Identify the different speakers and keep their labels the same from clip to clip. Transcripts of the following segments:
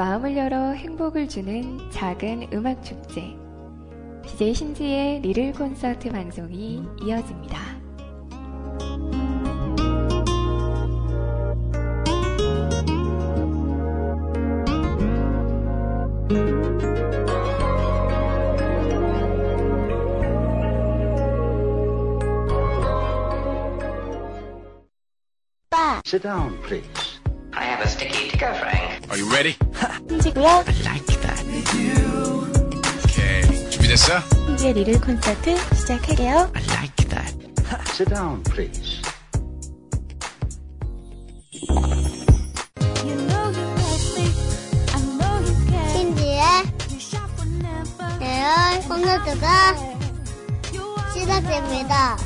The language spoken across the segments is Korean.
Speaker 1: 마음을 열어 행복을 주는 작은 음악 축제. DJ 신지의 리를 콘서트 방송이 이어집니다.
Speaker 2: Sit down, please.
Speaker 3: I have a sticky to go, Frank.
Speaker 4: Are you ready?
Speaker 3: Like that.
Speaker 4: 오케이. 준비됐어?
Speaker 5: 신지의 리를 콘서트 시작할게요.
Speaker 3: I like that.
Speaker 2: Sit down, please.
Speaker 6: 신지의 대열 콘서트가 시작됩니다.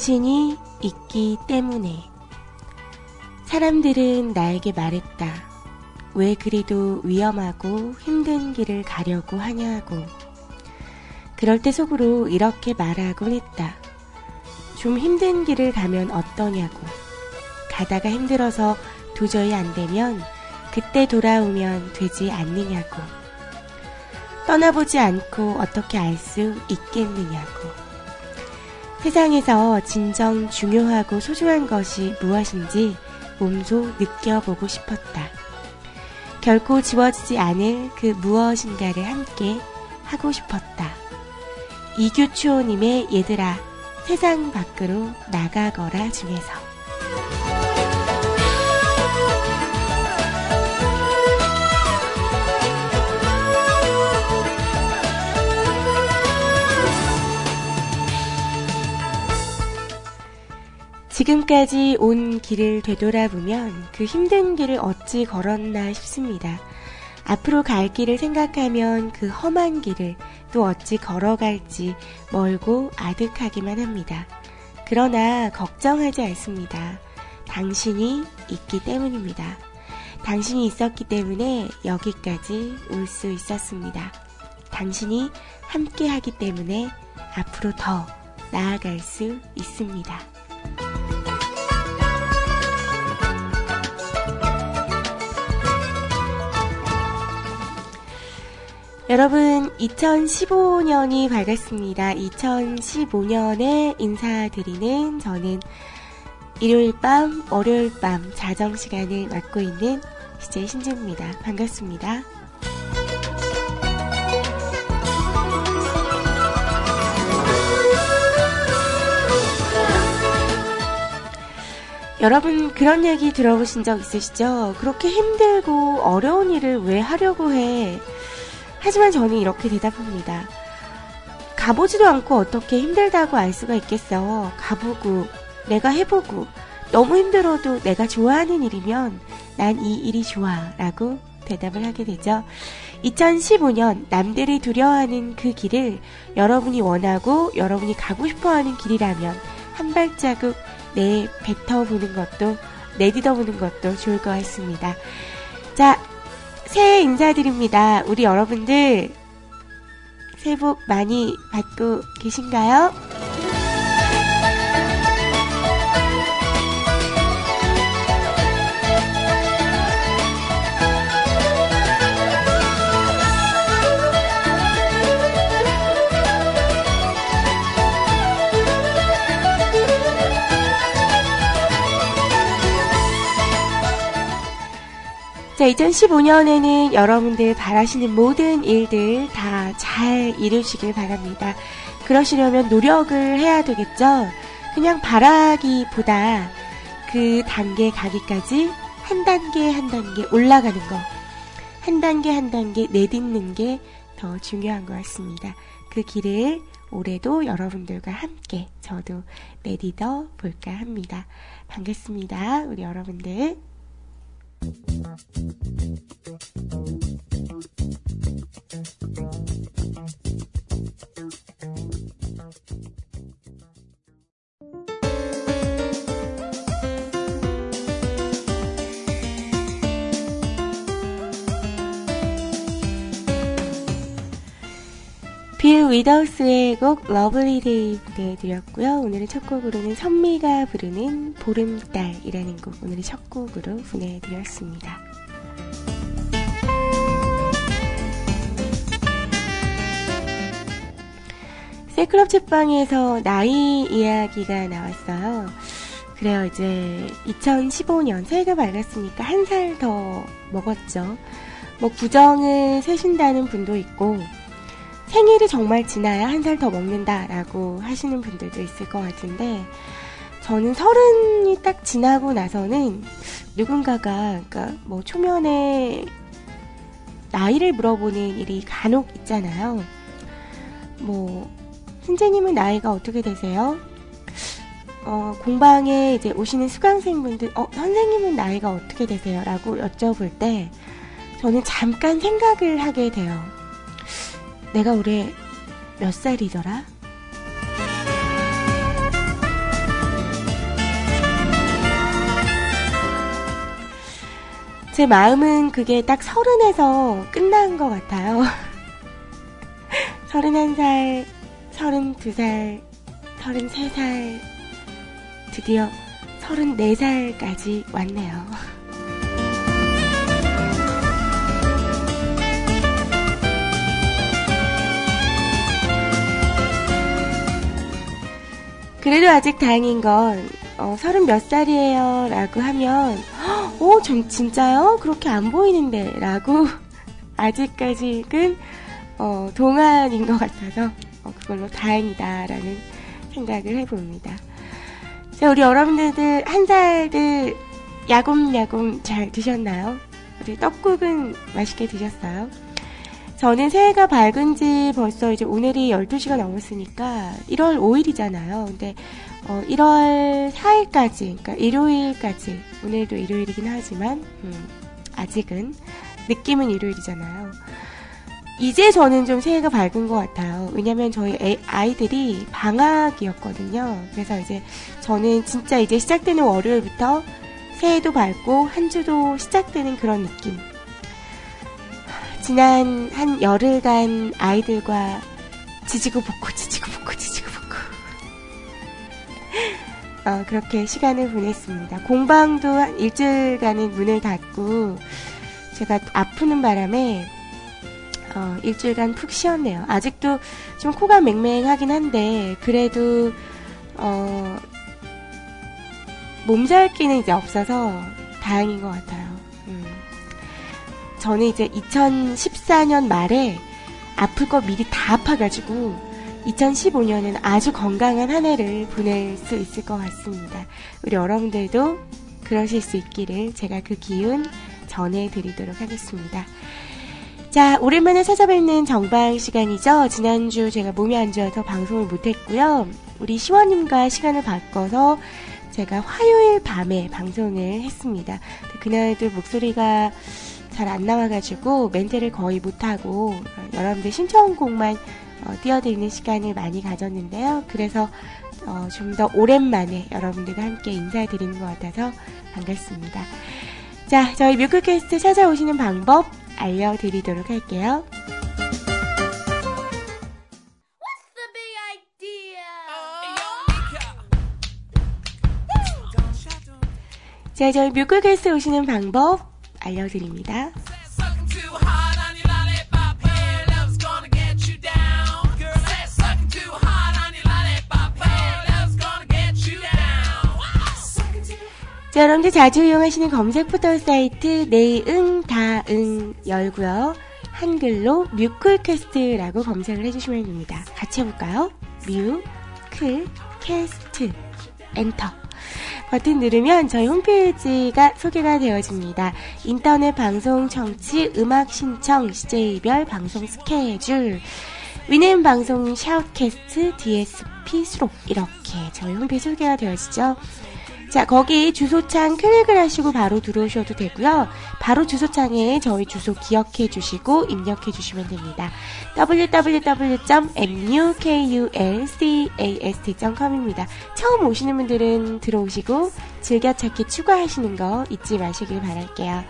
Speaker 5: 당신이 있기 때문에 사람들은 나에게 말했다. 왜 그리도 위험하고 힘든 길을 가려고 하냐고. 그럴 때 속으로 이렇게 말하곤 했다. 좀 힘든 길을 가면 어떠냐고. 가다가 힘들어서 도저히 안 되면 그때 돌아오면 되지 않느냐고. 떠나보지 않고 어떻게 알 수 있겠느냐고. 세상에서 진정 중요하고 소중한 것이 무엇인지 몸소 느껴보고 싶었다. 결코 지워지지 않을 그 무엇인가를 함께 하고 싶었다. 이규초님의 얘들아, 세상 밖으로 나가거라 중에서. 지금까지 온 길을 되돌아보면 그 힘든 길을 어찌 걸었나 싶습니다. 앞으로 갈 길을 생각하면 그 험한 길을 또 어찌 걸어갈지 멀고 아득하기만 합니다. 그러나 걱정하지 않습니다. 당신이 있기 때문입니다. 당신이 있었기 때문에 여기까지 올 수 있었습니다. 당신이 함께 하기 때문에 앞으로 더 나아갈 수 있습니다. 여러분, 2015년이 밝았습니다. 2015년에 인사드리는 저는 일요일 밤, 월요일 밤 자정 시간을 맡고 있는 DJ 신주입니다. 반갑습니다. 여러분 그런 얘기 들어보신 적 있으시죠? 그렇게 힘들고 어려운 일을 왜 하려고 해? 하지만 저는 이렇게 대답합니다. 가보지도 않고 어떻게 힘들다고 알 수가 있겠어. 가보고, 내가 해보고, 너무 힘들어도 내가 좋아하는 일이면 난 이 일이 좋아. 라고 대답을 하게 되죠. 2015년 남들이 두려워하는 그 길을 여러분이 원하고 여러분이 가고 싶어 하는 길이라면 한 발자국 내 뱉어보는 것도, 내딛어보는 것도 좋을 것 같습니다. 자, 새해 인사드립니다. 우리 여러분들 새해 복 많이 받고 계신가요? 자, 2015년에는 여러분들 바라시는 모든 일들 다 잘 이루시길 바랍니다. 그러시려면 노력을 해야 되겠죠? 그냥 바라기보다 그 단계 가기까지 한 단계 한 단계 올라가는 거. 한 단계 한 단계 내딛는 게 더 중요한 것 같습니다. 그 길을 올해도 여러분들과 함께 저도 내딛어 볼까 합니다. 반갑습니다. 우리 여러분들. Thank you. 빌 위더스의 곡 Lovely Day 보내드렸고요. 오늘의 첫 곡으로는 선미가 부르는 보름달이라는 곡 오늘의 첫 곡으로 보내드렸습니다. 세클럽 책방에서 나이 이야기가 나왔어요. 그래요, 이제 2015년 새해가 밝았으니까 한 살 더 먹었죠. 뭐 구정을 세신다는 분도 있고 생일이 정말 지나야 한 살 더 먹는다라고 하시는 분들도 있을 것 같은데 저는 서른이 딱 지나고 나서는 누군가가 그러니까 뭐 초면에 나이를 물어보는 일이 간혹 있잖아요. 뭐 선생님은 나이가 어떻게 되세요? 어, 공방에 이제 오시는 수강생분들, 어, 선생님은 나이가 어떻게 되세요? 라고 여쭤볼 때, 저는 잠깐 생각을 하게 돼요. 내가 올해 몇 살이더라? 제 마음은 그게 딱 서른에서 끝난 것 같아요. 서른한 살, 서른두 살, 서른세 살, 드디어 서른네 살까지 왔네요. 그래도 아직 다행인 건, 어, 서른 몇 살이에요? 라고 하면, 오, 전 진짜요? 그렇게 안 보이는데? 라고, 아직까지는, 어, 동안인 것 같아서, 어, 그걸로 다행이다라는 생각을 해봅니다. 자, 우리 여러분들 한 살들 야곱야곱 잘 드셨나요? 우리 떡국은 맛있게 드셨어요? 저는 새해가 밝은 지 벌써 이제 오늘이 12시가 넘었으니까 1월 5일이잖아요. 근데 어, 1월 4일까지, 그러니까 일요일까지, 오늘도 일요일이긴 하지만 음, 아직은 느낌은 일요일이잖아요. 이제 저는 좀 새해가 밝은 것 같아요. 왜냐면 저희 애, 아이들이 방학이었거든요. 그래서 이제 저는 진짜 이제 시작되는 월요일부터 새해도 밝고 한 주도 시작되는 그런 느낌. 지난 한 열흘간 아이들과 지지고 볶고 지지고 볶고 지지고 볶고 어, 그렇게 시간을 보냈습니다. 공방도 한 일주일간은 문을 닫고 제가 아프는 바람에 어, 일주일간 푹 쉬었네요. 아직도 좀 코가 맹맹하긴 한데 그래도 어, 몸살기는 이제 없어서 다행인 것 같아요. 음. 저는 이제 2014년 말에 아플 거 미리 다 아파가지고 2015년은 아주 건강한 한 해를 보낼 수 있을 것 같습니다. 우리 여러분들도 그러실 수 있기를 제가 그 기운 전해드리도록 하겠습니다. 자, 오랜만에 찾아뵙는 정방 시간이죠. 지난주 제가 몸이 안 좋아서 방송을 못했고요. 우리 시원님과 시간을 바꿔서 제가 화요일 밤에 방송을 했습니다. 그날도 목소리가 잘 안 나와가지고 멘트를 거의 못하고 여러분들 신청곡만 어, 띄워드리는 시간을 많이 가졌는데요. 그래서 어, 좀 더 오랜만에 여러분들과 함께 인사드리는 것 같아서 반갑습니다. 자, 저희 뮤클캐스트 찾아오시는 방법 알려드리도록 할게요. 자, 저희 뮤클캐스트 오시는 방법 알려드립니다. 자, 여러분들 자주 이용하시는 검색 포털 사이트 네응 다응 열고요. 한글로 뮤클캐스트라고 검색을 해주시면 됩니다. 같이 해볼까요? 뮤클캐스트 엔터 버튼 누르면 저희 홈페이지가 소개가 되어집니다. 인터넷 방송 청취, 음악 신청, CJ별 방송 스케줄, 위는 방송 샤웃캐스트, DSP 수록 이렇게 저희 홈페이지 소개가 되어지죠. 자, 거기 주소창 클릭을 하시고 바로 들어오셔도 되고요. 바로 주소창에 저희 주소 기억해 주시고 입력해 주시면 됩니다. www.mukulcast.com입니다. 처음 오시는 분들은 들어오시고 즐겨찾기 추가하시는 거 잊지 마시길 바랄게요.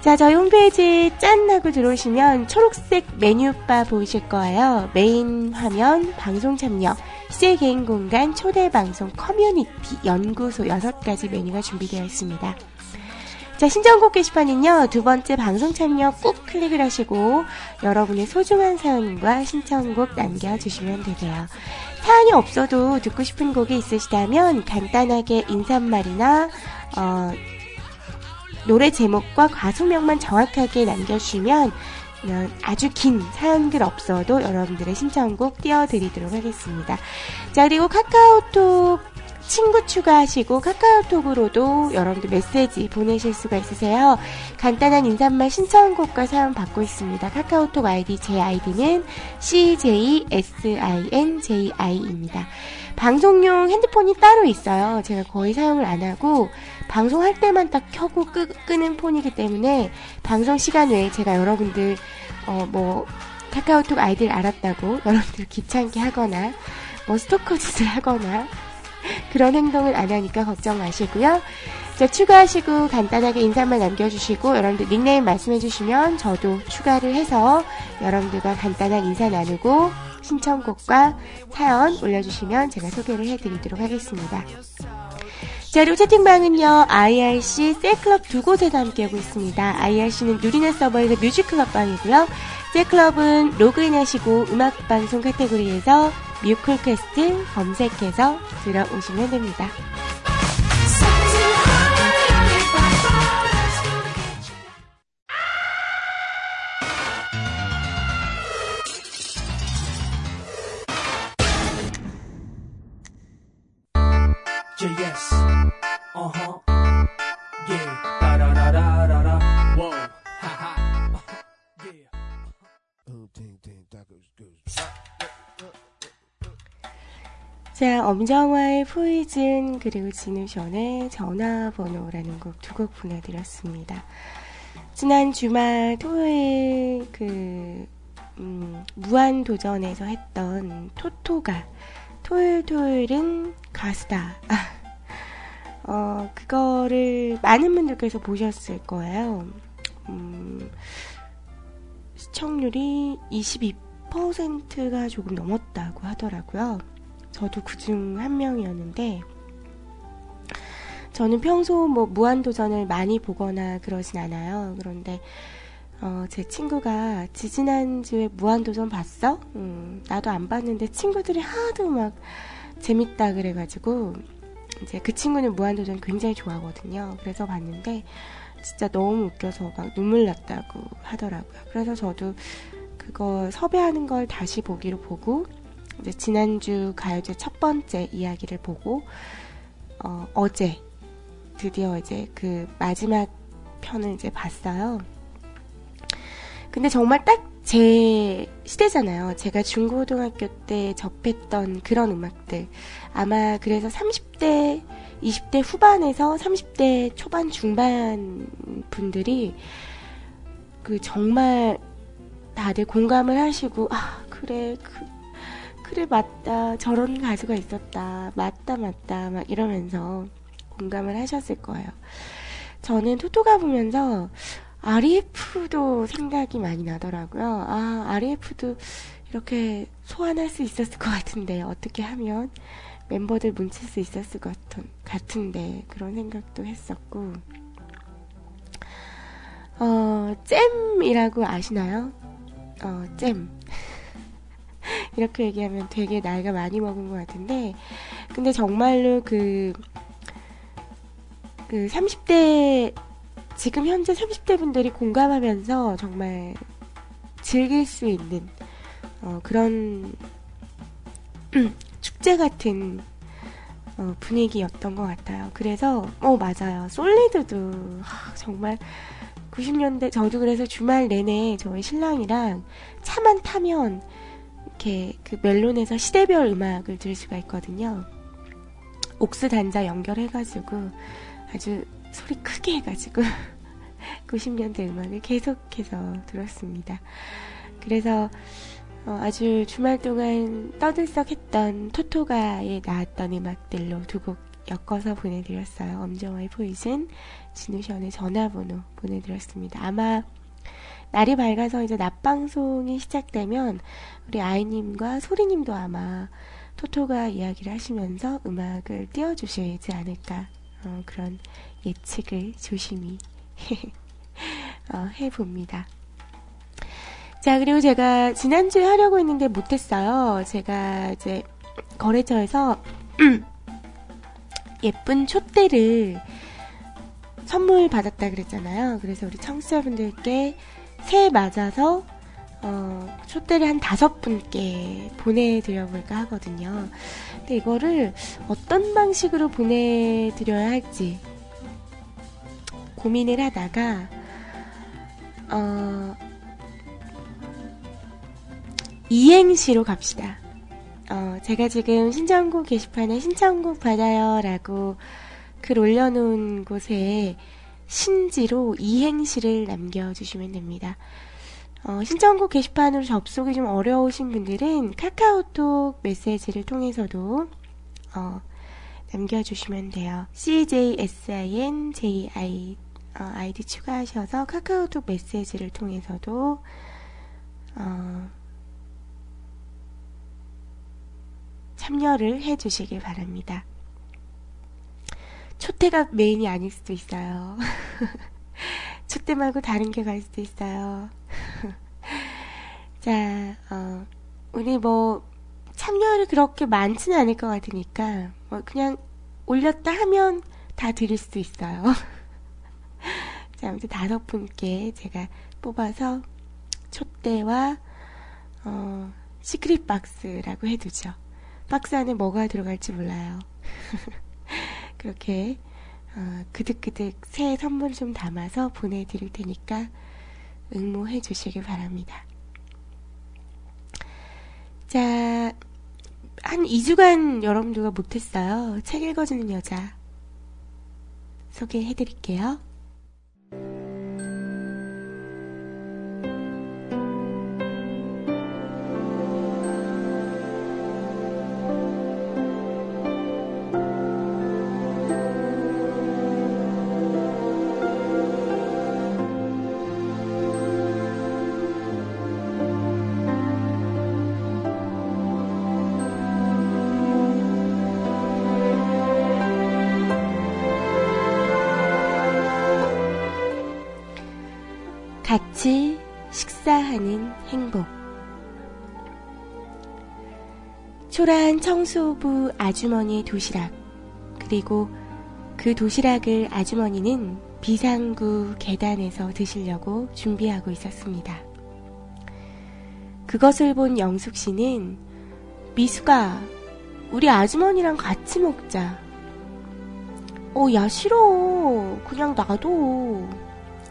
Speaker 5: 자, 저희 홈페이지 짠 하고 들어오시면 초록색 메뉴바 보이실 거예요. 메인 화면, 방송 참여, CJ 개인 공간, 초대 방송, 커뮤니티, 연구소 여섯 가지 메뉴가 준비되어 있습니다. 자, 신청곡 게시판은요, 두 번째 방송 참여 꾹 클릭을 하시고, 여러분의 소중한 사연과 신청곡 남겨주시면 되세요. 사연이 없어도 듣고 싶은 곡이 있으시다면, 간단하게 인사말이나, 어, 노래 제목과 가수명만 정확하게 남겨주시면 아주 긴 사연글 없어도 여러분들의 신청곡 띄워드리도록 하겠습니다. 자, 그리고 카카오톡 친구 추가하시고 카카오톡으로도 여러분들 메시지 보내실 수가 있으세요. 간단한 인사말 신청곡과 사연 받고 있습니다. 카카오톡 아이디 제 아이디는 CJSINJI입니다. 방송용 핸드폰이 따로 있어요. 제가 거의 사용을 안 하고 방송할 때만 딱 켜고 끄, 끄는 폰이기 때문에 방송 시간 외에 제가 여러분들 어 뭐 카카오톡 아이디를 알았다고 여러분들 귀찮게 하거나 뭐 스토커 짓을 하거나 그런 행동을 안 하니까 걱정 마시고요. 자, 추가하시고 간단하게 인사말 남겨주시고 여러분들 닉네임 말씀해주시면 저도 추가를 해서 여러분들과 간단한 인사 나누고 신청곡과 사연 올려주시면 제가 소개를 해드리도록 하겠습니다. 자, 그리고 채팅방은요, IRC, 셀클럽 두 곳에서 함께하고 있습니다. IRC는 누리넷 서버에서 뮤직클럽 방이고요. 셀클럽은 로그인 하시고 음악방송 카테고리에서 뮤클캐스트 검색해서 들어오시면 됩니다.
Speaker 7: JS.
Speaker 5: 자, 엄정화의 포이즌 그리고 진우션의 전화번호라는 곡 두 곡 보내드렸습니다. 지난 주말 토요일 그 음, 무한 도전에서 했던 토토가 토요일 토요일은 가수다. 어, 그거를 많은 분들께서 보셨을 거예요. 음, 시청률이 22%가 조금 넘었다고 하더라고요. 저도 그중 한 명이었는데, 저는 평소 뭐 무한도전을 많이 보거나 그러진 않아요. 그런데, 어, 제 친구가 지지난주에 무한도전 봤어? 음, 나도 안 봤는데 친구들이 하도 막 재밌다 그래가지고, 이제 그 친구는 무한도전 굉장히 좋아하거든요. 그래서 봤는데, 진짜 너무 웃겨서 막 눈물 났다고 하더라고요. 그래서 저도 그거 섭외하는 걸 다시 보기로 보고, 이제 지난주 가요제 첫 번째 이야기를 보고, 어, 어제 드디어 이제 그 마지막 편을 이제 봤어요. 근데 정말 딱 제 시대잖아요. 제가 중고등학교 때 접했던 그런 음악들. 아마 그래서 30대, 20대 후반에서 30대 초반 중반 분들이 그 정말 다들 공감을 하시고, 아, 그래, 그, 그래, 맞다. 저런 가수가 있었다. 맞다, 맞다. 막 이러면서 공감을 하셨을 거예요. 저는 토토가 보면서 REF도 생각이 많이 나더라고요. 아, REF도 이렇게 소환할 수 있었을 것 같은데, 어떻게 하면 멤버들 뭉칠 수 있었을 것 같은, 같은 데, 그런 생각도 했었고, 어, 잼이라고 아시나요? 어, 잼. 이렇게 얘기하면 되게 나이가 많이 먹은 것 같은데, 근데 정말로 그, 그 30대, 지금 현재 30대 분들이 공감하면서 정말 즐길 수 있는, 어, 그런 축제 같은 어, 분위기였던 것 같아요. 그래서 어 맞아요. 솔리드도 하, 정말 90년대 저도 그래서 주말 내내 저희 신랑이랑 차만 타면 이렇게 그 멜론에서 시대별 음악을 들을 수가 있거든요. 옥스 단자 연결해가지고 아주 소리 크게 해가지고 90년대 음악을 계속해서 들었습니다. 그래서 어, 아주 주말 동안 떠들썩했던 토토가에 나왔던 음악들로 두 곡 엮어서 보내드렸어요. 엄정화의 포이즌, 진우션의 전화번호 보내드렸습니다. 아마 날이 밝아서 이제 낮방송이 시작되면 우리 아이님과 소리님도 아마 토토가 이야기를 하시면서 음악을 띄워주시지 않을까 어, 그런 예측을 조심히 어, 해봅니다. 자, 그리고 제가 지난주에 하려고 했는데 못했어요. 제가 이제 거래처에서 예쁜 촛대를 선물 받았다 그랬잖아요. 그래서 우리 청취자분들께 새해 맞아서 어, 촛대를 한 다섯 분께 보내드려볼까 하거든요. 근데 이거를 어떤 방식으로 보내드려야 할지 고민을 하다가 어, 이행시로 갑시다. 어, 제가 지금 신청곡 게시판에 신청곡 받아요 라고 글 올려놓은 곳에 신지로 이행시를 남겨주시면 됩니다. 어, 신청곡 게시판으로 접속이 좀 어려우신 분들은 카카오톡 메시지를 통해서도 어, 남겨주시면 돼요. CJSINJI 어, 아이디 추가하셔서 카카오톡 메시지를 통해서도 어, 참여를 해주시길 바랍니다. 초대가 메인이 아닐 수도 있어요. 초대 말고 다른 게 갈 수도 있어요. 자, 어, 우리 뭐, 참여율이 그렇게 많지는 않을 것 같으니까, 뭐, 그냥 올렸다 하면 다 드릴 수 있어요. 자, 아무튼 다섯 분께 제가 뽑아서 촛대와, 어, 시크릿 박스라고 해두죠. 박스 안에 뭐가 들어갈지 몰라요. 그렇게 어, 그득그득 새 선물 좀 담아서 보내드릴 테니까 응모해 주시길 바랍니다. 자, 한 2주간 여러분들과 못했어요. 책 읽어주는 여자 소개해 드릴게요. 하는 행복. 초라한 청소부 아주머니의 도시락, 그리고 그 도시락을 아주머니는 비상구 계단에서 드시려고 준비하고 있었습니다. 그것을 본 영숙 씨는 미수가 우리 아주머니랑 같이 먹자. 어, 야, 싫어. 그냥 놔둬.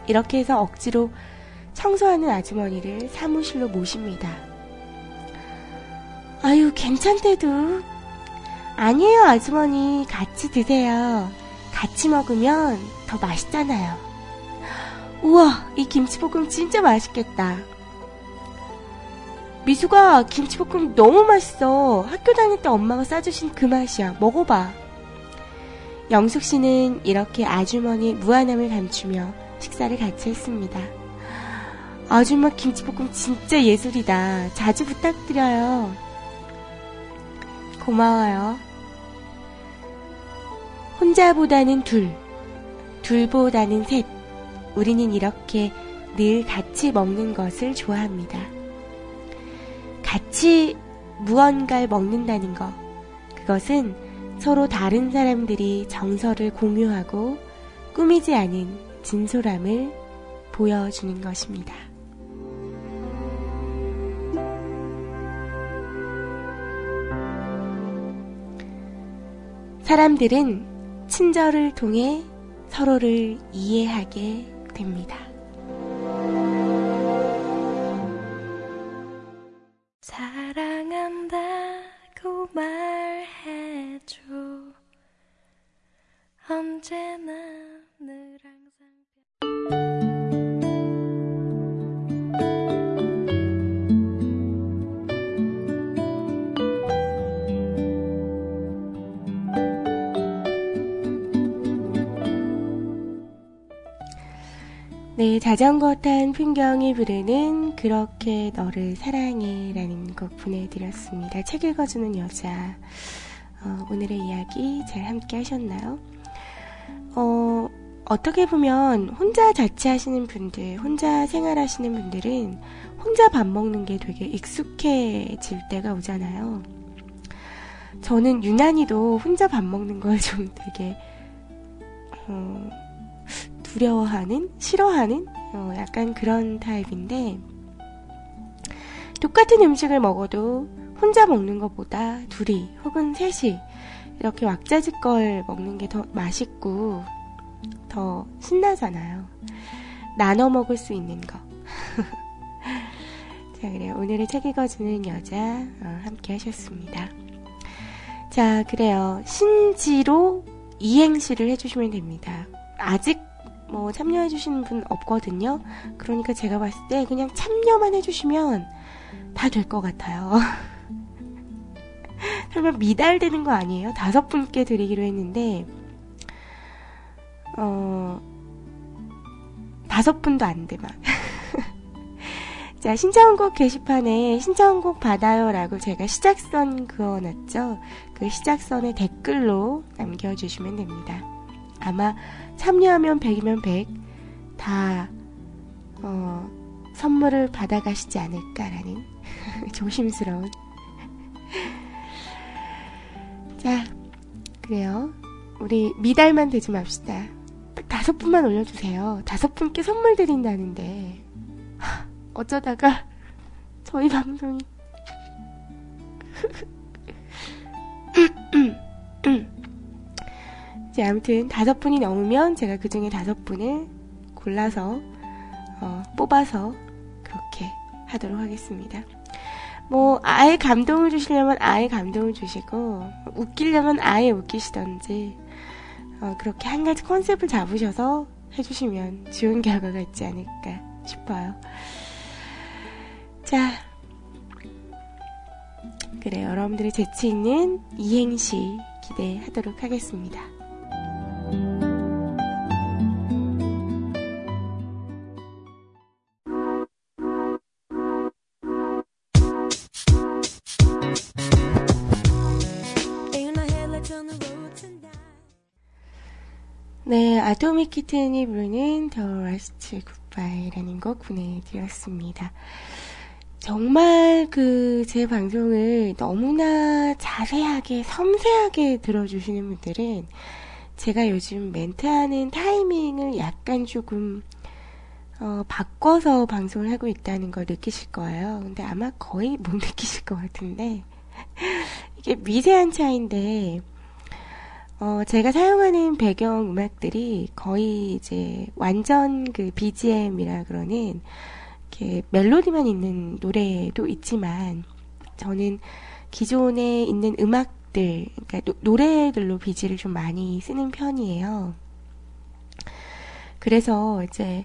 Speaker 5: 이렇게 해서 억지로 청소하는 아주머니를 사무실로 모십니다. 아유, 괜찮대도. 아니에요, 아주머니. 같이 드세요. 같이 먹으면 더 맛있잖아요. 우와, 이 김치볶음 진짜 맛있겠다. 미수가 김치볶음 너무 맛있어. 학교 다닐 때 엄마가 싸주신 그 맛이야. 먹어봐. 영숙 씨는 이렇게 아주머니 무한함을 감추며 식사를 같이 했습니다. 아줌마 김치볶음 진짜 예술이다. 자주 부탁드려요. 고마워요. 혼자보다는 둘, 둘보다는 셋. 우리는 이렇게 늘 같이 먹는 것을 좋아합니다. 같이 무언가를 먹는다는 것. 그것은 서로 다른 사람들이 정서를 공유하고 꾸미지 않은 진솔함을 보여주는 것입니다. 사람들은 친절을 통해 서로를 이해하게 됩니다.
Speaker 8: 사랑한다고 말해줘 언제나 늘항
Speaker 5: 네, 자전거 탄 풍경이 부르는 그렇게 너를 사랑해 라는 곡 보내드렸습니다. 책 읽어주는 여자. 어, 오늘의 이야기 잘 함께 하셨나요? 어, 어떻게 보면 혼자 자취하시는 분들, 혼자 생활하시는 분들은 혼자 밥 먹는 게 되게 익숙해질 때가 오잖아요. 저는 유난히도 혼자 밥 먹는 걸 좀 되게, 어, 두려워하는, 싫어하는, 어, 약간 그런 타입인데, 똑같은 음식을 먹어도 혼자 먹는 것보다 둘이 혹은 셋이 이렇게 왁자지껄 먹는 게 더 맛있고 더 신나잖아요. 나눠 먹을 수 있는 거. 자, 그래요. 오늘의 책 읽어주는 여자 어, 함께 하셨습니다. 자, 그래요. 신지로 이행시를 해주시면 됩니다. 아직 뭐 참여해 주시는 분 없거든요. 그러니까 제가 봤을 때 그냥 참여만 해주시면 다 될 것 같아요. 설마 미달되는 거 아니에요? 다섯 분께 드리기로 했는데, 어, 다섯 분도 안 돼, 막. 자, 신청곡 게시판에 신청곡 받아요라고 제가 시작선 그어놨죠? 그 시작선에 댓글로 남겨주시면 됩니다. 아마 참여하면 100이면 100, 다, 어, 선물을 받아가시지 않을까라는 조심스러운. 자, 그래요. 우리 미달만 되지 맙시다. 딱 다섯 분만 올려주세요. 다섯 분께 선물 드린다는데. 하, 어쩌다가 저희 방송이. 이제 아무튼 다섯 분이 넘으면 제가 그 중에 다섯 분을 골라서 어, 뽑아서 그렇게 하도록 하겠습니다. 뭐 아예 감동을 주시려면 아예 감동을 주시고 웃기려면 아예 웃기시던지 어, 그렇게 한 가지 컨셉을 잡으셔서 해주시면 좋은 결과가 있지 않을까 싶어요. 자, 그래 여러분들의 재치 있는 이행시 기대하도록 하겠습니다. 아토믹 키튼이 부르는 The Last Goodbye라는 곡 보내드렸습니다. 정말 그 제 방송을 너무나 자세하게 섬세하게 들어주시는 분들은 제가 요즘 멘트하는 타이밍을 약간 조금 어, 바꿔서 방송을 하고 있다는 걸 느끼실 거예요. 근데 아마 거의 못 느끼실 것 같은데 이게 미세한 차이인데 어, 제가 사용하는 배경 음악들이 거의 이제 완전 그 BGM이라 그러는 이렇게 멜로디만 있는 노래도 있지만 저는 기존에 있는 음악들, 그러니까 노, 노래들로 BG를 좀 많이 쓰는 편이에요. 그래서 이제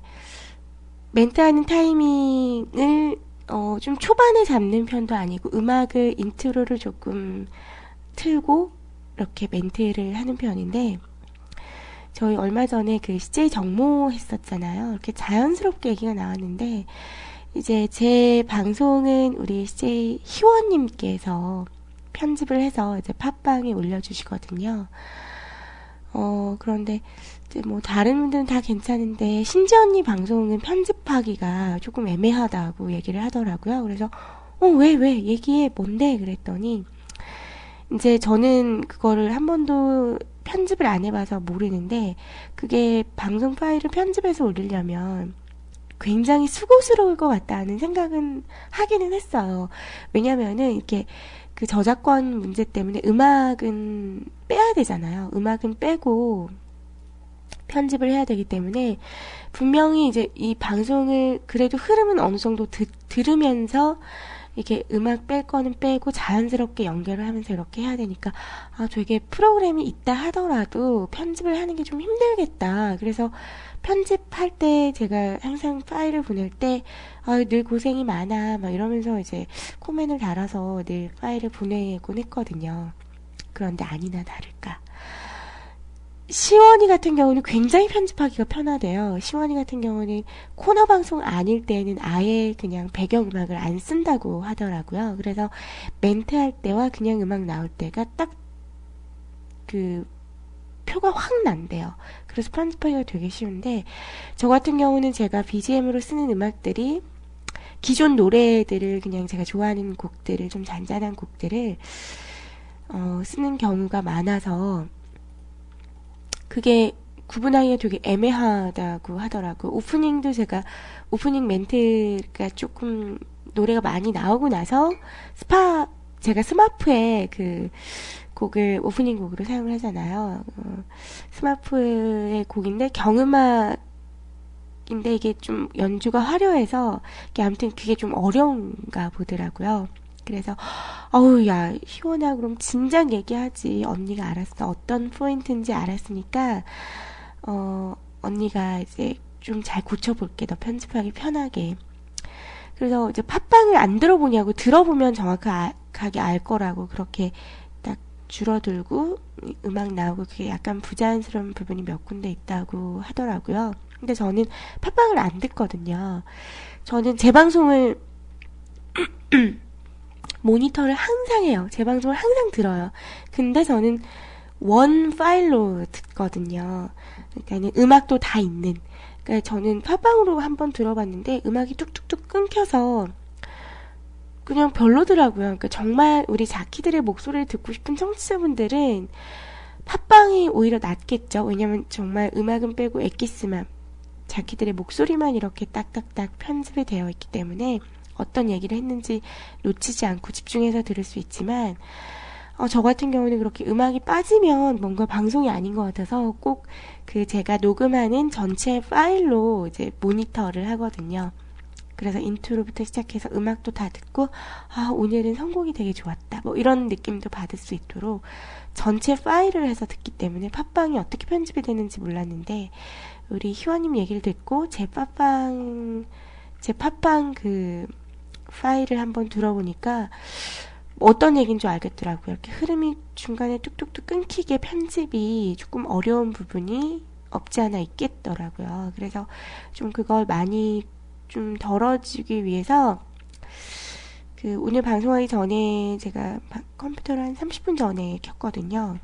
Speaker 5: 멘트하는 타이밍을 어, 좀 초반에 잡는 편도 아니고 음악을 인트로를 조금 틀고 이렇게 멘트를 하는 편인데 저희 얼마 전에 그 CJ 정모 했었잖아요. 이렇게 자연스럽게 얘기가 나왔는데 이제 제 방송은 우리 CJ 희원님께서 편집을 해서 이제 팟빵에 올려주시거든요. 어, 그런데 이제 뭐 다른 분들은 다 괜찮은데 신지 언니 방송은 편집하기가 조금 애매하다고 얘기를 하더라고요. 그래서 어, 왜, 왜, 얘기해, 뭔데? 그랬더니 이제 저는 그거를 한 번도 편집을 안 해봐서 모르는데 그게 방송 파일을 편집해서 올리려면 굉장히 수고스러울 것 같다는 생각은 하기는 했어요. 왜냐면은 이렇게 그 저작권 문제 때문에 음악은 빼야 되잖아요. 음악은 빼고 편집을 해야 되기 때문에 분명히 이제 이 방송을 그래도 흐름은 어느 정도 드, 들으면서 이렇게 음악 뺄 거는 빼고 자연스럽게 연결을 하면서 이렇게 해야 되니까 아 되게 프로그램이 있다 하더라도 편집을 하는 게 좀 힘들겠다. 그래서 편집할 때 제가 항상 파일을 보낼 때 아, 늘 고생이 많아 막 이러면서 이제 코멘을 달아서 늘 파일을 보내곤 했거든요. 그런데 아니나 다를까. 시원이 같은 경우는 굉장히 편집하기가 편하대요. 시원이 같은 경우는 코너 방송 아닐 때는 아예 그냥 배경음악을 안 쓴다고 하더라고요. 그래서 멘트 할 때와 그냥 음악 나올 때가 딱 그 표가 확 난대요. 그래서 편집하기가 되게 쉬운데 저 같은 경우는 제가 BGM으로 쓰는 음악들이 기존 노래들을 그냥 제가 좋아하는 곡들을 좀 잔잔한 곡들을 어, 쓰는 경우가 많아서 그게 구분하기가 되게 애매하다고 하더라고요. 오프닝도 제가 오프닝 멘트가 조금 노래가 많이 나오고 나서 스파 제가 스마프에 그 곡을 오프닝 곡으로 사용을 하잖아요. 어, 스마프의 곡인데 경음악인데 이게 좀 연주가 화려해서 이게 아무튼 그게 좀 어려운가 보더라고요. 그래서 어우 야 희원아 그럼 진작 얘기하지. 언니가 알았어. 어떤 포인트인지 알았으니까 어 언니가 이제 좀 잘 고쳐볼게. 너 편집하기 편하게. 그래서 이제 팟빵을 안 들어보냐고 들어보면 정확하게 알 거라고 그렇게 딱 줄어들고 음악 나오고 그게 약간 부자연스러운 부분이 몇 군데 있다고 하더라고요. 근데 저는 팟빵을 안 듣거든요. 저는 제 방송을 모니터를 항상 해요. 제 방송을 항상 들어요. 근데 저는 원 파일로 듣거든요. 그러니까 음악도 다 있는. 그러니까 저는 팟빵으로 한번 들어봤는데 음악이 뚝뚝뚝 끊겨서 그냥 별로더라고요. 그러니까 정말 우리 자키들의 목소리를 듣고 싶은 청취자분들은 팟빵이 오히려 낫겠죠. 왜냐면 정말 음악은 빼고 엑기스만 자키들의 목소리만 이렇게 딱딱딱 편집이 되어 있기 때문에 어떤 얘기를 했는지 놓치지 않고 집중해서 들을 수 있지만 어, 저 같은 경우는 그렇게 음악이 빠지면 뭔가 방송이 아닌 것 같아서 꼭 그 제가 녹음하는 전체 파일로 이제 모니터를 하거든요. 그래서 인트로부터 시작해서 음악도 다 듣고 아 오늘은 선곡이 되게 좋았다 뭐 이런 느낌도 받을 수 있도록 전체 파일을 해서 듣기 때문에 팟빵이 어떻게 편집이 되는지 몰랐는데 우리 희원님 얘기를 듣고 제 팟빵 제 팟빵 그 파일을 한번 들어보니까 어떤 얘기인 줄 알겠더라고요. 이렇게 흐름이 중간에 뚝뚝뚝 끊기게 편집이 조금 어려운 부분이 없지 않아 있겠더라고요. 그래서 좀 그걸 많이 좀 덜어지기 위해서 그 오늘 방송하기 전에 제가 컴퓨터를 한 30분 전에 켰거든요.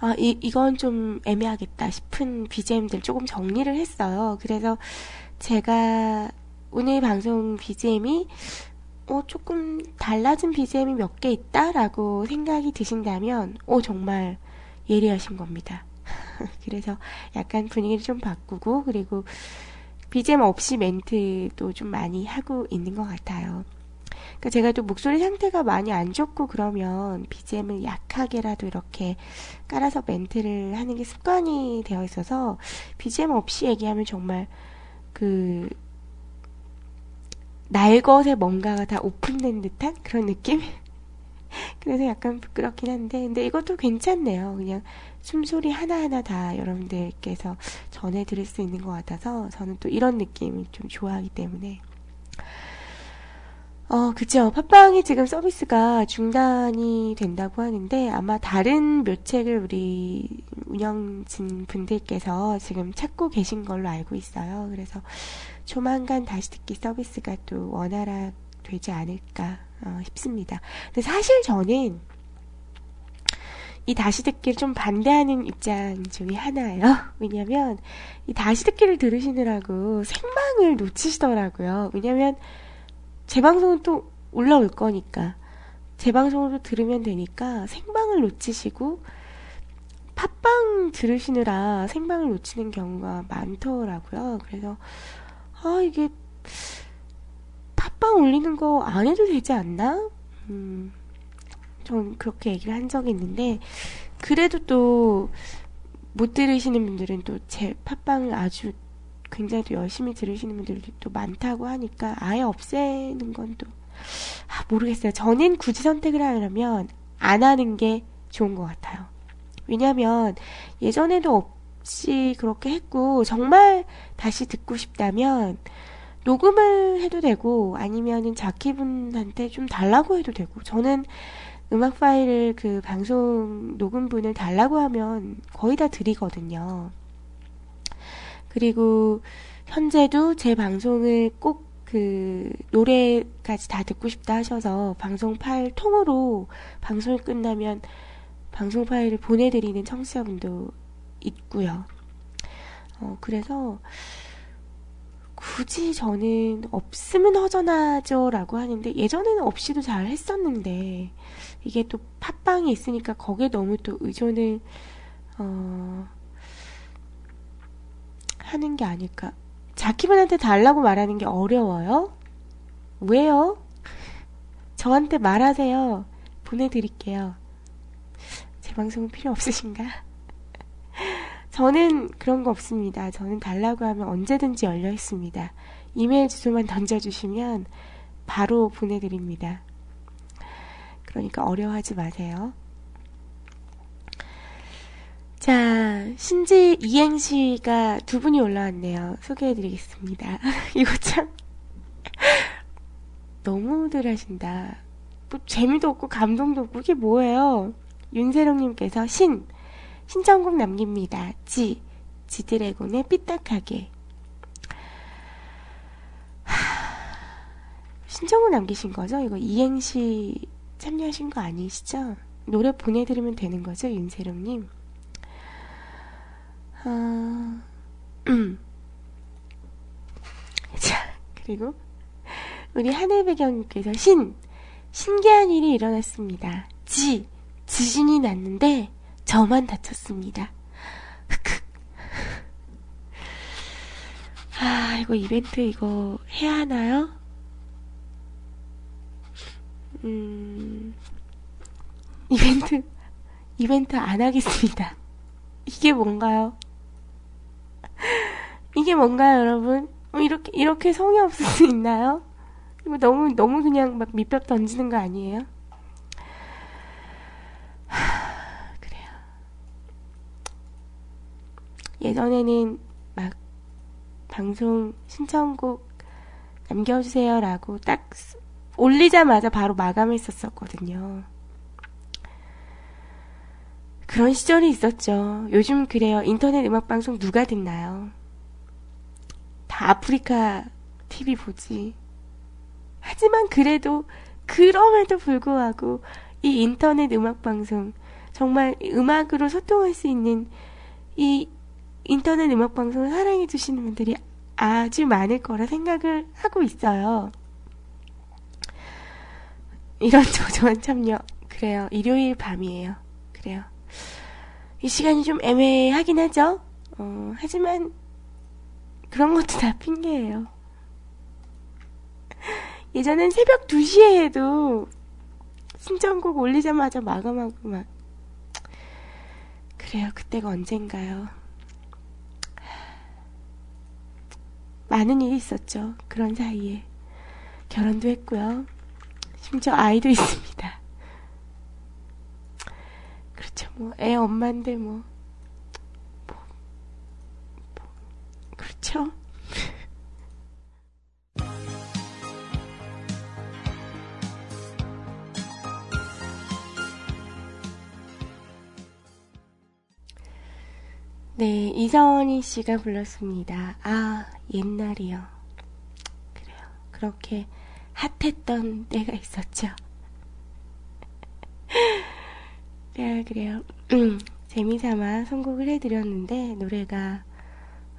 Speaker 5: 아, 이, 이건 좀 애매하겠다 싶은 BGM들 조금 정리를 했어요. 그래서 제가 오늘 방송 BGM이 어, 조금 달라진 BGM이 몇 개 있다라고 생각이 드신다면, 어, 정말 예리하신 겁니다. 그래서 약간 분위기를 좀 바꾸고, 그리고 BGM 없이 멘트도 좀 많이 하고 있는 것 같아요. 그러니까 제가 또 목소리 상태가 많이 안 좋고 그러면 BGM을 약하게라도 이렇게 깔아서 멘트를 하는 게 습관이 되어 있어서 BGM 없이 얘기하면 정말 그 날 것에 뭔가가 다 오픈된 듯한 그런 느낌? 그래서 약간 부끄럽긴 한데, 근데 이것도 괜찮네요. 그냥 숨소리 하나하나 다 여러분들께서 전해 드릴 수 있는 것 같아서 저는 또 이런 느낌을 좀 좋아하기 때문에. 어, 그죠. 팟빵이 지금 서비스가 중단이 된다고 하는데 아마 다른 묘책을 우리 운영진 분들께서 지금 찾고 계신 걸로 알고 있어요. 그래서 조만간 다시 듣기 서비스가 또 원활하 되지 않을까 어, 싶습니다. 근데 사실 저는 이 다시 듣기를 좀 반대하는 입장 중에 하나예요. 왜냐면 이 다시 듣기를 들으시느라고 생방을 놓치시더라고요. 왜냐면 제 방송은 또 올라올 거니까 제 방송으로 들으면 되니까 생방을 놓치시고 팟빵 들으시느라 생방을 놓치는 경우가 많더라고요. 그래서 아, 이게, 팟빵 올리는 거 안 해도 되지 않나? 음, 전 그렇게 얘기를 한 적이 있는데, 그래도 또, 못 들으시는 분들은 또 제 팟빵을 아주 굉장히 또 열심히 들으시는 분들도 또 많다고 하니까 아예 없애는 건 또, 아, 모르겠어요. 저는 굳이 선택을 하려면 안 하는 게 좋은 것 같아요. 왜냐면 예전에도 없이 그렇게 했고, 정말 다시 듣고 싶다면, 녹음을 해도 되고, 아니면은 자키분한테 좀 달라고 해도 되고, 저는 음악 파일을 그 방송 녹음분을 달라고 하면 거의 다 드리거든요. 그리고 현재도 제 방송을 꼭 그 노래까지 다 듣고 싶다 하셔서 방송 파일 통으로 방송이 끝나면 방송 파일을 보내드리는 청취자분도 있고요. 어, 그래서 굳이 저는 없으면 허전하죠 라고 하는데 예전에는 없이도 잘 했었는데 이게 또 팟빵이 있으니까 거기에 너무 또 의존을 어, 하는 게 아닐까. 자키분한테 달라고 말하는 게 어려워요? 왜요? 저한테 말하세요. 보내드릴게요. 제 방송은 필요 없으신가? 저는 그런 거 없습니다. 저는 달라고 하면 언제든지 열려 있습니다. 이메일 주소만 던져주시면 바로 보내드립니다. 그러니까 어려워하지 마세요. 자, 신지 이행시가 두 분이 올라왔네요. 소개해드리겠습니다. 이거 참, 너무들 하신다. 뭐, 재미도 없고, 감동도 없고, 이게 뭐예요? 윤세롱님께서 신, 신청곡 남깁니다. 지, 지드래곤의 삐딱하게. 신청곡 남기신 거죠? 이거 이행시 참여하신 거 아니시죠? 노래 보내드리면 되는 거죠, 윤세롱님? 아, 음. 자, 그리고 우리 하늘배경님께서 신, 신기한 일이 일어났습니다. 지, 지진이 났는데 저만 다쳤습니다. 아, 이거 이벤트 이거 해야 하나요? 음, 이벤트, 이벤트 안 하겠습니다. 이게 뭔가요? 이게 뭔가요, 여러분? 어, 이렇게, 이렇게 성의 없을 수 있나요? 이거 너무, 너무 그냥 막 밑밥 던지는 거 아니에요? 하, 그래요. 예전에는 막, 방송 신청곡 남겨주세요라고 딱 올리자마자 바로 마감했었었거든요. 그런 시절이 있었죠. 요즘 그래요. 인터넷 음악방송 누가 듣나요? 다 아프리카 TV 보지. 하지만 그래도, 그럼에도 불구하고, 이 인터넷 음악방송, 정말 음악으로 소통할 수 있는 이 인터넷 음악 방송을 사랑해 주시는 분들이 아주 많을 거라 생각을 하고 있어요. 이런 조조한 참여. 그래요. 일요일 밤이에요. 그래요. 이 시간이 좀 애매하긴 하죠? 어, 하지만, 그런 것도 다 핑계예요. 예전엔 새벽 2시에 해도, 신청곡 올리자마자 마감하고 막, 그래요. 그때가 언젠가요. 많은 일이 있었죠. 그런 사이에. 결혼도 했고요. 심지어 아이도 있습니다. 그렇죠. 뭐, 애 엄마인데 뭐. 뭐, 뭐 그렇죠. 네, 이선희 씨가 불렀습니다. 아, 옛날이요. 그래요. 그렇게 핫했던 때가 있었죠. 네, 그래요. 음, 재미삼아 선곡을 해드렸는데, 노래가,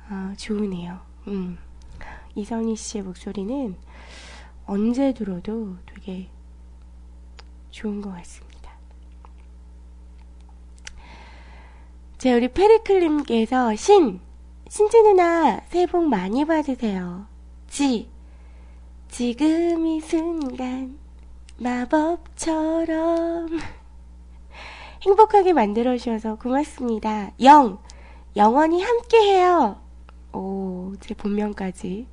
Speaker 5: 어, 좋으네요. 음, 이선희 씨의 목소리는 언제 들어도 되게 좋은 것 같습니다. 제 우리 페리클님께서 신, 신지 누나 새해 복 많이 받으세요. 지, 지금 이 순간, 마법처럼. 행복하게 만들어 주셔서 고맙습니다. 영, 영원히 함께해요. 오, 제 본명까지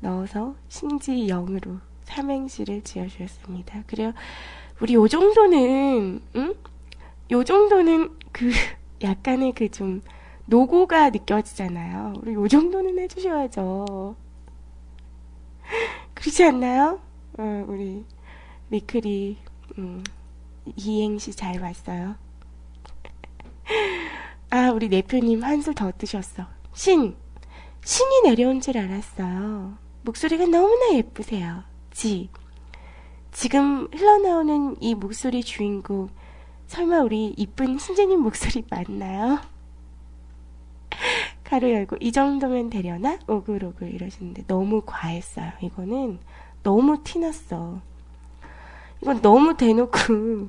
Speaker 5: 넣어서 신지 영으로 삼행시를 지어 주셨습니다. 그래요. 우리 요 정도는, 응? 요 정도는 그, 약간의 그 좀, 노고가 느껴지잖아요. 우리 요 정도는 해주셔야죠. 그렇지 않나요? 어, 우리, 리클이, 음, 이행시 잘 봤어요. 아, 우리 내표님 한술 더 뜨셨어. 신! 신이 내려온 줄 알았어요. 목소리가 너무나 예쁘세요. 지. 지금 흘러나오는 이 목소리 주인공, 설마 우리 이쁜 신재님 목소리 맞나요? 가로 열고, 이 정도면 되려나? 오글오글 이러시는데, 너무 과했어요. 이거는 너무 티났어. 이건 너무 대놓고,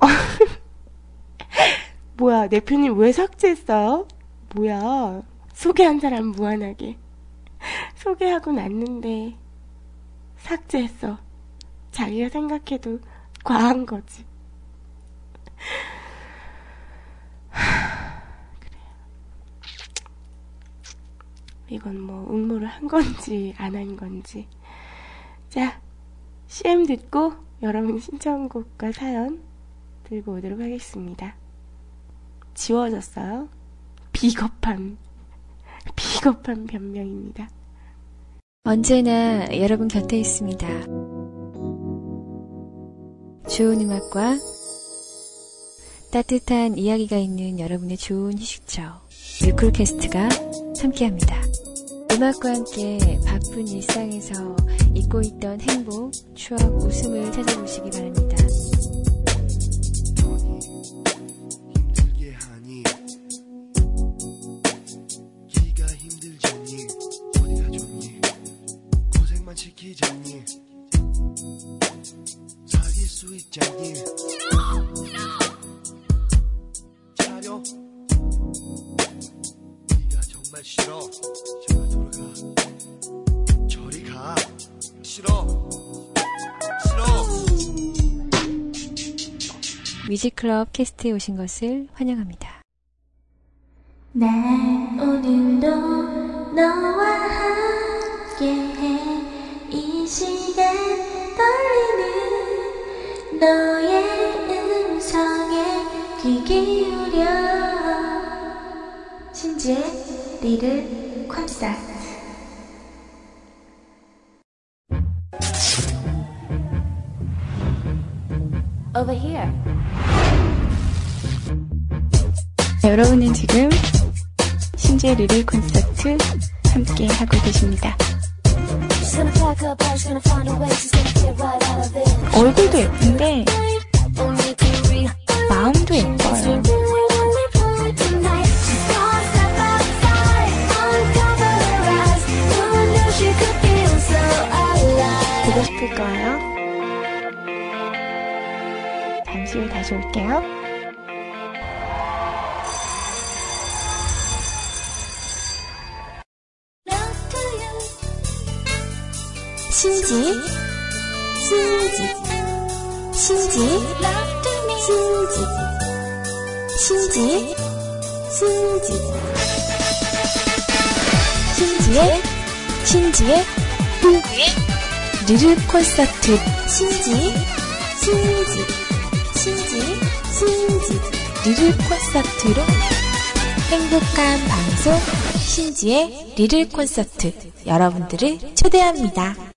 Speaker 5: 뭐야, 내 표님 왜 삭제했어요? 뭐야, 소개한 사람 무한하게. 소개하고 났는데, 삭제했어. 자기가 생각해도 과한 거지. 그래요. 이건 뭐, 응모를 한 건지, 안 한 건지. 자, CM 듣고 여러분 신청곡과 사연 들고 오도록 하겠습니다. 지워졌어요. 비겁한, 비겁한 변명입니다.
Speaker 1: 언제나 여러분 곁에 있습니다. 좋은 음악과 따뜻한 이야기가 있는 여러분의 좋은 휴식처 뮤클캐스트가 함께합니다. 음악과 함께 바쁜 일상에서 잊고 있던 행복, 추억, 웃음을 찾아보시기 바랍니다.
Speaker 9: 시키잖니 사귈 수 있잖니
Speaker 1: 뮤직클럽 캐스트에 오신 것을 환영합니다.
Speaker 8: 난 오늘도 너와 함께해 이 시간 떨리는 너의 음성에 귀 기울여 신지의 리를 콘서트
Speaker 1: Over here. 여러분은 지금 신지의 리를 콘서트 함께 하고 계십니다. 얼굴도 예쁜데 마음도 예뻐요. 보고 싶을 거예요. 잠시 후에 다시 올게요.
Speaker 8: 신지? 신지? 신지? 신지? 신지? 신지? 신지의 신지의 둥구의 리르 콘서트. 신지? 신지? 신지? 신지? 리르 콘서트로 행복한 방송 신지의 리르 콘서트. 여러분들을 초대합니다.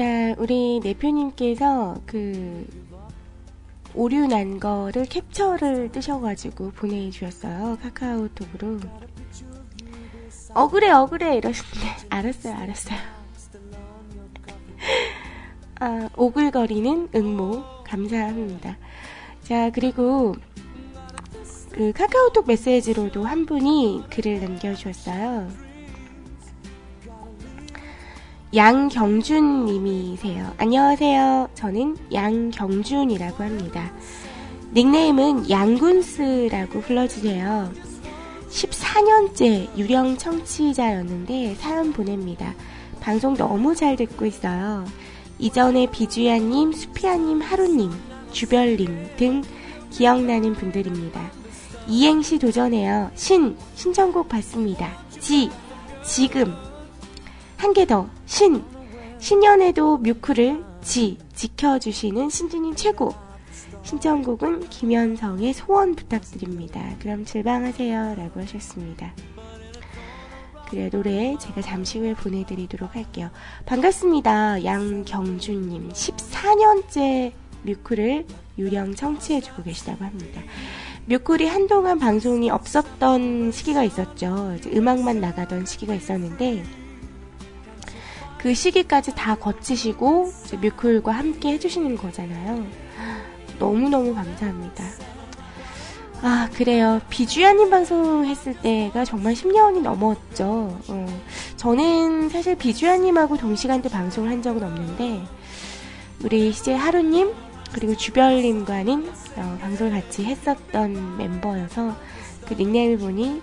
Speaker 5: 자, 우리 내표님께서 그 오류 난 거를 캡처를 뜨셔가지고 보내주셨어요. 카카오톡으로. 억울해, 억울해 이러시는데. 알았어요, 알았어요. 아, 오글거리는 응모 감사합니다. 자, 그리고 그그 카카오톡 메시지로도 한 분이 글을 남겨주었어요. 양경준 님이세요. 안녕하세요. 저는 양경준이라고 합니다. 닉네임은 양군스라고 불러주세요. 14년째 유령 청취자였는데 사연 보냅니다. 방송 너무 잘 듣고 있어요. 이전에 비주야님, 수피아님, 하루님, 주별님 등 기억나는 분들입니다. 이행시 도전해요. 신, 신청곡 받습니다. 지, 지금. 한 개 더, 신. 신년에도 뮤크를 지, 지켜주시는 신주님 최고. 신청곡은 김현성의 소원 부탁드립니다. 그럼 질방하세요. 라고 하셨습니다. 그래, 노래 제가 잠시 후에 보내드리도록 할게요. 반갑습니다. 양경준님. 14년째 뮤크를 유령 청취해주고 계시다고 합니다. 뮤클이 한동안 방송이 없었던 시기가 있었죠. 음악만 나가던 시기가 있었는데, 그 시기까지 다 거치시고, 뮤클과 함께 해주시는 거잖아요. 너무너무 감사합니다. 아, 그래요. 비주야님 방송 했을 때가 정말 10년이 넘었죠. 어, 저는 사실 비주야님하고 동시간대 방송을 한 적은 없는데, 우리 이제 하루님, 그리고 주별님과는 어, 방송을 같이 했었던 멤버여서 그 닉네임을 보니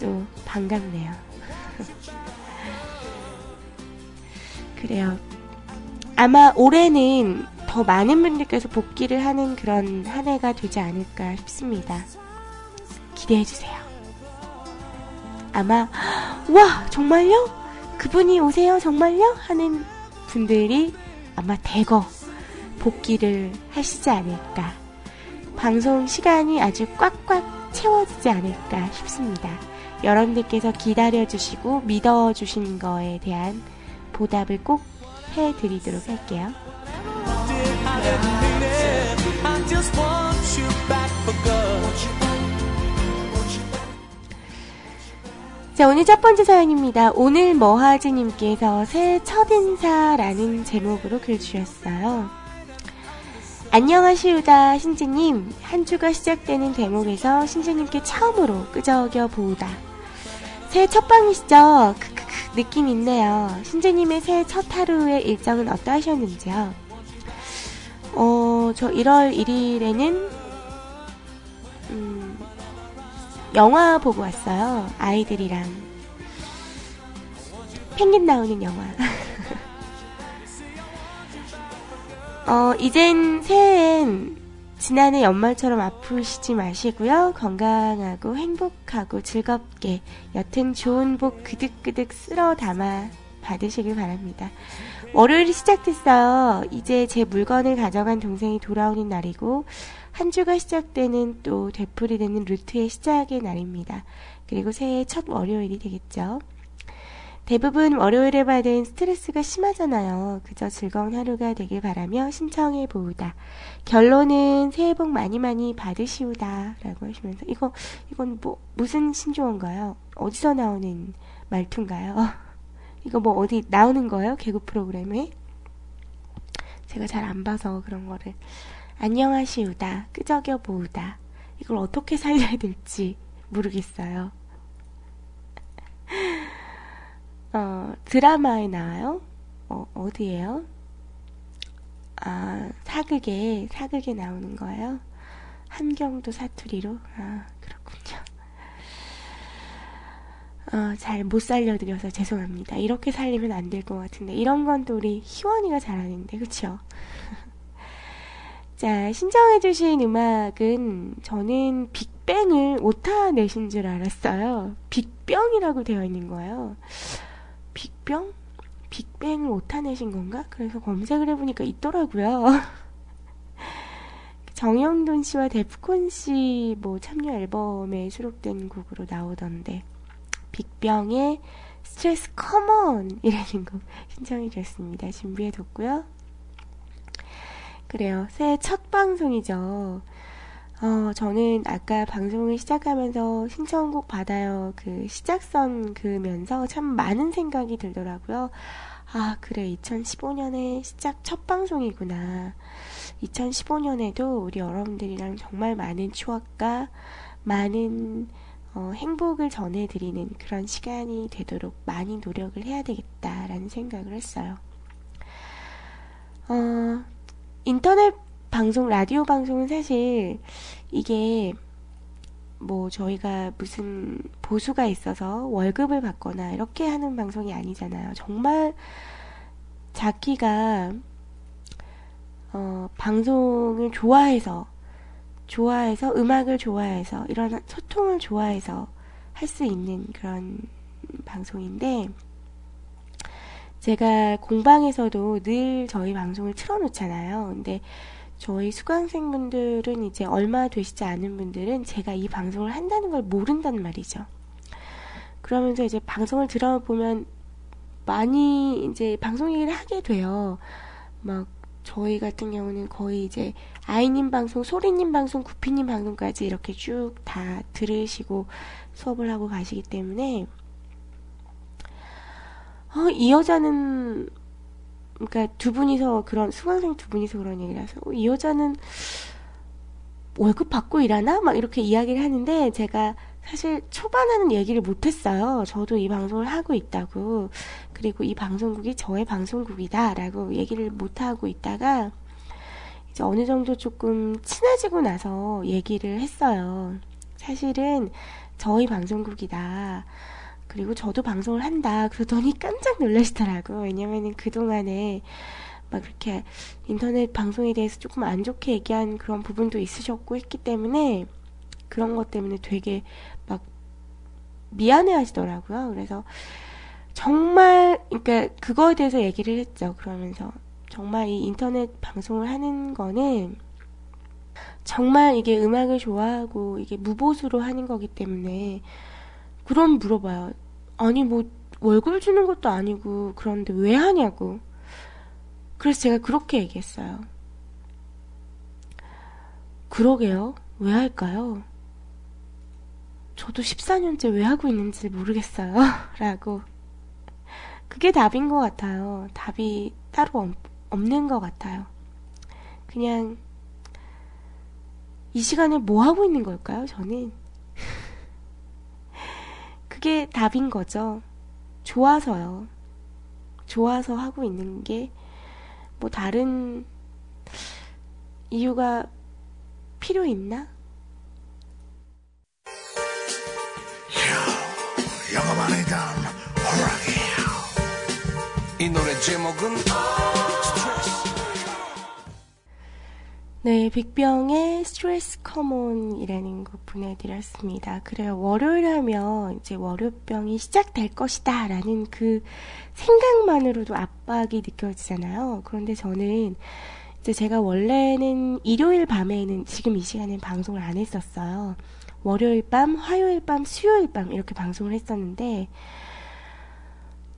Speaker 5: 또 반갑네요. 그래요. 아마 올해는 더 많은 분들께서 복귀를 하는 그런 한 해가 되지 않을까 싶습니다. 기대해 주세요. 아마, 와, 정말요? 그분이 오세요? 정말요? 하는 분들이 아마 대거 복귀를 하시지 않을까. 방송 시간이 아주 꽉꽉 채워지지 않을까 싶습니다. 여러분들께서 기다려주시고 믿어주신 거에 대한 보답을 꼭 해드리도록 할게요. 자, 오늘 첫 번째 사연입니다. 오늘 머하즈님께서 새해 첫인사라는 제목으로 글 주셨어요. 안녕하시우다, 신지님. 한 주가 시작되는 대목에서 신지님께 처음으로 끄적여 보우다. 새해 첫 방이시죠? 느낌 있네요. 신지님의 새해 첫 하루의 일정은 어떠하셨는지요? 어, 저 1월 1일에는, 음, 영화 보고 왔어요. 아이들이랑. 펭귄 나오는 영화. 어, 이젠 새해엔 지난해 연말처럼 아프시지 마시고요. 건강하고 행복하고 즐겁게 여튼 좋은 복 그득그득 쓸어 담아 받으시길 바랍니다. 월요일이 시작됐어요. 이제 제 물건을 가져간 동생이 돌아오는 날이고 한 주가 시작되는 또 되풀이되는 루트의 시작의 날입니다. 그리고 새해 첫 월요일이 되겠죠. 대부분 월요일에 받은 스트레스가 심하잖아요. 그저 즐거운 하루가 되길 바라며 신청해 보우다. 결론은 새해 복 많이 많이 받으시우다. 라고 하시면서, 이거, 이건 뭐, 무슨 신조어인가요? 어디서 나오는 말투인가요? 이거 뭐 어디 나오는 거예요? 개그 프로그램에? 제가 잘 안 봐서 그런 거를. 안녕하시우다. 끄적여 보우다. 이걸 어떻게 살려야 될지 모르겠어요. 어, 드라마에 나와요? 어, 어디에요? 아, 사극에, 사극에 나오는 거예요? 한경도 사투리로? 아, 그렇군요. 어, 잘 못 살려드려서 죄송합니다. 이렇게 살리면 안 될 것 같은데. 이런 건 또 우리 희원이가 잘하는데, 그쵸? 자, 신청해주신 음악은 저는 빅뱅을 오타 내신 줄 알았어요. 빅병이라고 되어 있는 거예요. 빅병? 빅뱅을 오타 내신 건가? 그래서 검색을 해보니까 있더라고요. 정형돈 씨와 데프콘 씨 뭐 참여 앨범에 수록된 곡으로 나오던데 빅병의 스트레스 Come On 이라는 곡 신청해 주셨습니다. 준비해 뒀고요. 그래요. 새해 첫 방송이죠. 어, 저는 아까 방송을 시작하면서 신청곡 받아요. 그 시작선 그면서 참 많은 생각이 들더라고요. 아, 그래. 2015년에 시작 첫 방송이구나. 2015년에도 우리 여러분들이랑 정말 많은 추억과 많은 어, 행복을 전해드리는 그런 시간이 되도록 많이 노력을 해야 되겠다라는 생각을 했어요. 어, 인터넷 방송, 라디오 방송은 사실 이게 뭐 저희가 무슨 보수가 있어서 월급을 받거나 이렇게 하는 방송이 아니잖아요. 정말 자기가 어, 방송을 좋아해서 좋아해서 음악을 좋아해서 이런 소통을 좋아해서 할 수 있는 그런 방송인데 제가 공방에서도 늘 저희 방송을 틀어놓잖아요. 근데 저희 수강생분들은 이제 얼마 되시지 않은 분들은 제가 이 방송을 한다는 걸 모른단 말이죠. 그러면서 이제 방송을 들어보면 많이 이제 방송 얘기를 하게 돼요. 막 저희 같은 경우는 거의 이제 아이님 방송, 소리님 방송, 구피님 방송까지 이렇게 쭉 다 들으시고 수업을 하고 가시기 때문에 어, 이 여자는 그러니까 두 분이서 그런 수강생 두 분이서 그런 얘기라서 어, 이 여자는 월급 받고 일하나 막 이렇게 이야기를 하는데 제가 사실 초반에는 얘기를 못했어요. 저도 이 방송을 하고 있다고 그리고 이 방송국이 저의 방송국이다라고 얘기를 못 하고 있다가 이제 어느 정도 조금 친해지고 나서 얘기를 했어요. 사실은 저희 방송국이다. 그리고 저도 방송을 한다. 그러더니 깜짝 놀라시더라고. 왜냐면은 그동안에 막 그렇게 인터넷 방송에 대해서 조금 안 좋게 얘기한 그런 부분도 있으셨고 했기 때문에 그런 것 때문에 되게 막 미안해 하시더라고요. 그래서 정말, 그러니까 그거에 대해서 얘기를 했죠. 그러면서 정말 이 인터넷 방송을 하는 거는 정말 이게 음악을 좋아하고 이게 무보수로 하는 거기 때문에 그럼 물어봐요. 아니 뭐 월급 주는 것도 아니고 그런데 왜 하냐고. 그래서 제가 그렇게 얘기했어요. 그러게요. 왜 할까요? 저도 14년째 왜 하고 있는지 모르겠어요. 라고. 그게 답인 것 같아요. 답이 따로 없, 없는 것 같아요. 그냥, 이 시간에 뭐 하고 있는 걸까요, 저는? 그게 답인 거죠. 좋아서요. 좋아서 하고 있는 게, 뭐 다른 이유가 필요 있나?
Speaker 9: 영화만이던
Speaker 4: 이 노래 제목은
Speaker 5: 네, 빅병의 스트레스 커몬이라는 곡 보내드렸습니다. 그래요. 월요일 하면 이제 월요병이 시작될 것이다 라는 그 생각만으로도 압박이 느껴지잖아요. 그런데 저는 이제 제가 원래는 일요일 밤에는 지금 이 시간엔 방송을 안 했었어요. 월요일 밤, 화요일 밤, 수요일 밤 이렇게 방송을 했었는데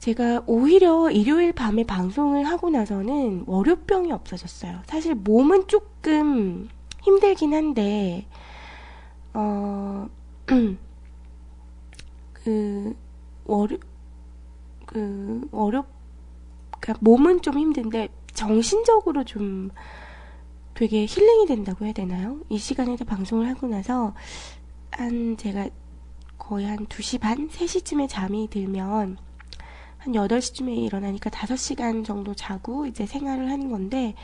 Speaker 5: 제가 오히려 일요일 밤에 방송을 하고 나서는 월요병이 없어졌어요. 사실 몸은 조금 힘들긴 한데, 어, 그, 월요, 그, 월요, 그니까 몸은 좀 힘든데, 정신적으로 좀 되게 힐링이 된다고 해야 되나요? 이 시간에도 방송을 하고 나서, 한, 제가 거의 한 2시 반? 3시쯤에 잠이 들면, 한 8시쯤에 일어나니까 5시간 정도 자고 이제 생활을 하는 건데,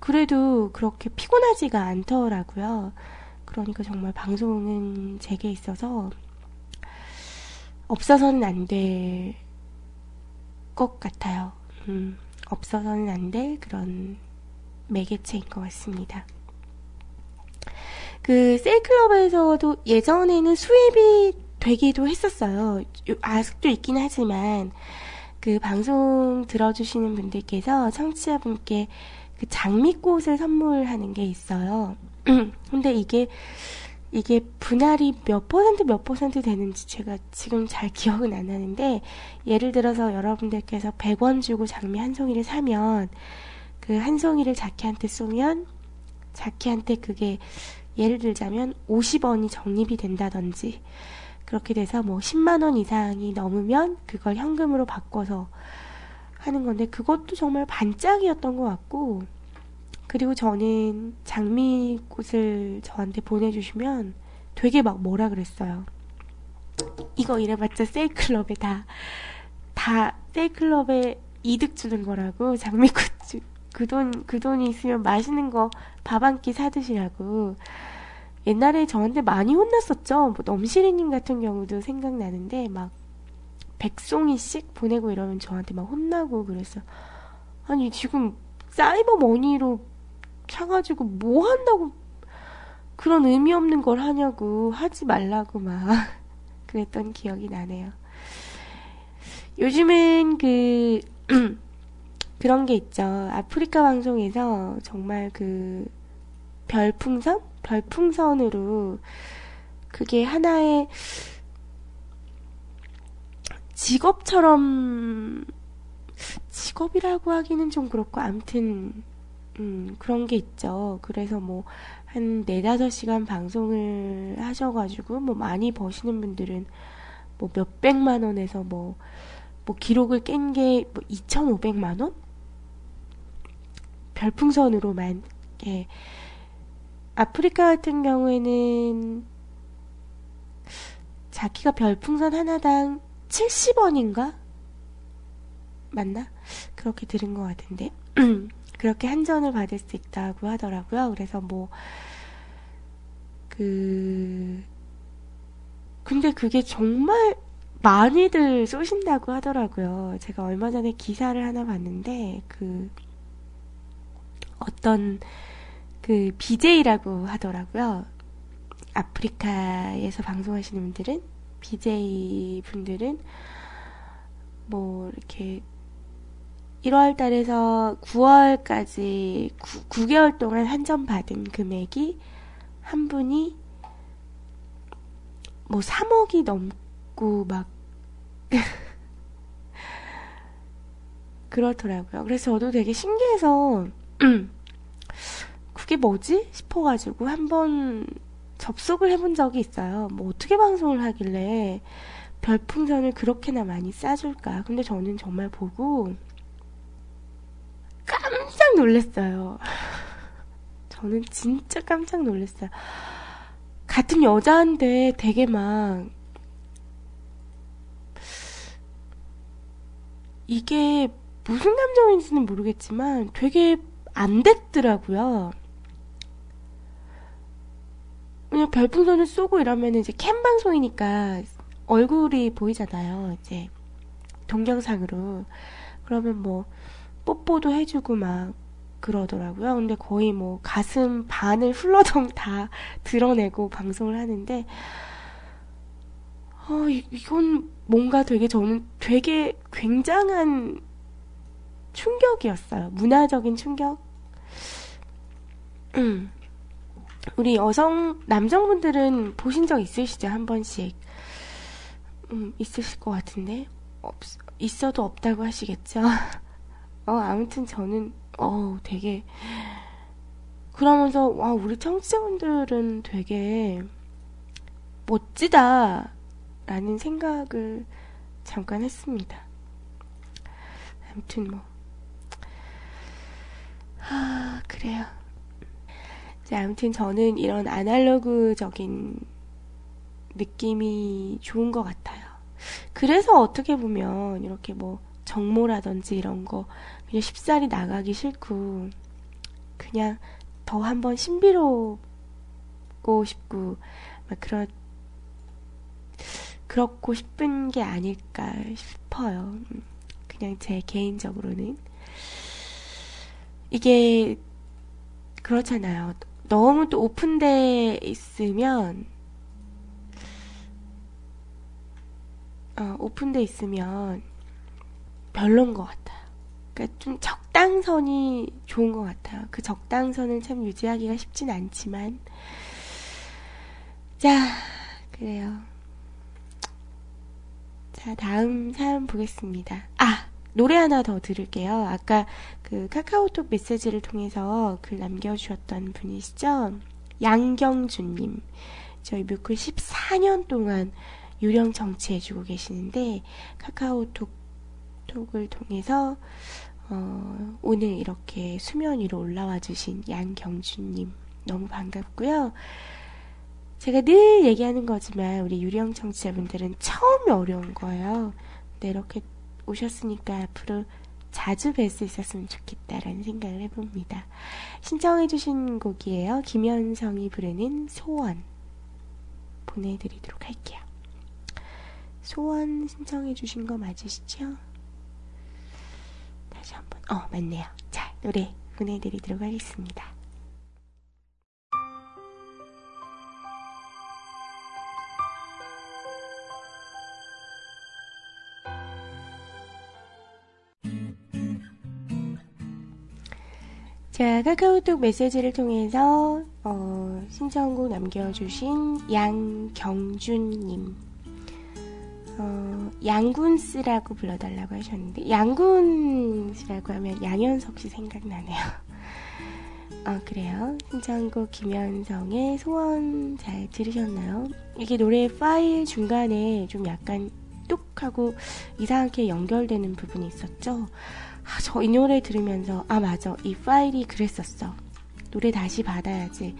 Speaker 5: 그래도 그렇게 피곤하지가 않더라고요. 그러니까 정말 방송은 제게 있어서 없어서는 안 될 것 같아요. 음, 없어서는 안 될 그런 매개체인 것 같습니다. 그 셀클럽에서도 예전에는 수입이 되기도 했었어요. 아직도 있긴 하지만 그 방송 들어주시는 분들께서 청취자분께 그 장미꽃을 선물하는 게 있어요. 근데 이게 이게 분할이 몇 퍼센트 몇 퍼센트 되는지 제가 지금 잘 기억은 안 나는데 예를 들어서 여러분들께서 100원 주고 장미 한 송이를 사면 그 한 송이를 자키한테 쏘면 자키한테 그게 예를 들자면 50원이 적립이 된다든지 그렇게 돼서 뭐 10만원 이상이 넘으면 그걸 현금으로 바꿔서 하는 건데 그것도 정말 반짝이었던 것 같고 그리고 저는 장미꽃을 저한테 보내주시면 되게 막 뭐라 그랬어요. 이거 이래봤자 세이클럽에 다, 다 세이클럽에 이득 주는 거라고 장미굿즈 그 돈, 그 돈이 있으면 맛있는 거 밥 한 끼 사드시라고. 옛날에 저한테 많이 혼났었죠. 뭐 넘시리님 같은 경우도 생각나는데, 막, 백송이씩 보내고 이러면 저한테 막 혼나고 그랬어. 아니, 지금 사이버 머니로 사가지고 뭐 한다고 그런 의미 없는 걸 하냐고 하지 말라고 막 그랬던 기억이 나네요. 요즘은 그 그런 게 있죠. 아프리카 방송에서 정말 그 별풍선? 별풍선으로 그게 하나의 직업처럼 직업이라고 하기는 좀 그렇고 아무튼 음, 그런 게 있죠. 그래서 뭐, 한 네다섯 시간 방송을 하셔가지고, 뭐, 많이 버시는 분들은, 뭐, 몇백만 원에서 뭐, 뭐, 기록을 깬 게, 뭐, 2,500만 원? 별풍선으로만, 예. 아프리카 같은 경우에는, 자기가 별풍선 하나당 70원인가? 맞나? 그렇게 들은 것 같은데. 그렇게 한전을 받을 수 있다고 하더라고요. 그래서 뭐, 그, 근데 그게 정말 많이들 쏘신다고 하더라고요. 제가 얼마 전에 기사를 하나 봤는데, 그, 어떤, 그, BJ라고 하더라고요. 아프리카에서 방송하시는 분들은, BJ 분들은, 뭐, 이렇게, 1월 달에서 9월까지 9, 개월 동안 한전 받은 금액이 한 분이 뭐 3억이 넘고 막 그렇더라고요. 그래서 저도 되게 신기해서 그게 뭐지 싶어가지고 한번 접속을 해본 적이 있어요. 뭐 어떻게 방송을 하길래 별풍선을 그렇게나 많이 싸줄까? 근데 저는 정말 보고 깜짝 놀랐어요. 저는 진짜 깜짝 놀랐어요. 같은 여자인데 되게 막 이게 무슨 감정인지는 모르겠지만 되게 안 됐더라고요. 그냥 별풍선을 쏘고 이러면 이제 캠 방송이니까 얼굴이 보이잖아요. 이제 동영상으로. 그러면 뭐 뽀뽀도 해주고 막 그러더라고요. 근데 거의 뭐 가슴 반을 훌러덩 다 드러내고 방송을 하는데, 어, 이건 뭔가 되게 저는 되게 굉장한 충격이었어요. 문화적인 충격? 음. 우리 여성, 남성분들은 보신 적 있으시죠? 한 번씩. 음, 있으실 것 같은데. 없, 있어도 없다고 하시겠죠? 어, 아무튼 저는, 어, 되게, 그러면서, 와, 우리 청취자분들은 되게 멋지다. 라는 생각을 잠깐 했습니다. 아무튼 뭐. 아, 그래요. 자, 아무튼 저는 이런 아날로그적인 느낌이 좋은 것 같아요. 그래서 어떻게 보면 이렇게 뭐 정모라든지 이런 거 그냥 쉽사리 나가기 싫고 그냥 더 한번 신비롭고 싶고 막 그런 그렇고 싶은 게 아닐까 싶어요. 그냥 제 개인적으로는 이게 그렇잖아요. 너무 또 오픈돼 있으면 어, 오픈돼 있으면 별론 것 같아요. 그러니까 좀 적당선이 좋은 것 같아요. 그 적당선을 참 유지하기가 쉽진 않지만 자 그래요. 자 다음 사연 보겠습니다. 아 노래 하나 더 들을게요. 아까 그 카카오톡 메시지를 통해서 글 남겨주셨던 분이시죠? 양경준님. 저희 뮤클 14년 동안 유령 정치해주고 계시는데 카카오톡 톡을 통해서 어, 오늘 이렇게 수면 위로 올라와 주신 양경준님 너무 반갑고요. 제가 늘 얘기하는 거지만 우리 유령 청취자분들은 처음이 어려운 거예요. 네, 이렇게 오셨으니까 앞으로 자주 뵐 수 있었으면 좋겠다라는 생각을 해봅니다. 신청해주신 곡이에요. 김현성이 부르는 소원 보내드리도록 할게요. 소원 신청해주신 거 맞으시죠? 다시 한번, 어, 맞네요. 자, 노래 보내드리도록 하겠습니다. 자, 카카오톡 메시지를 통해서 어, 신청곡 남겨주신 양경준님 어, 양군스라고 불러달라고 하셨는데 양군스라고 하면 양현석 씨 생각나네요. 어, 그래요. 신청곡 김현성의 소원 잘 들으셨나요? 이게 노래 파일 중간에 좀 약간 뚝 하고 이상하게 연결되는 부분이 있었죠. 아, 저이 노래 들으면서 아 맞아. 이 파일이 그랬었어. 노래 다시 받아야지.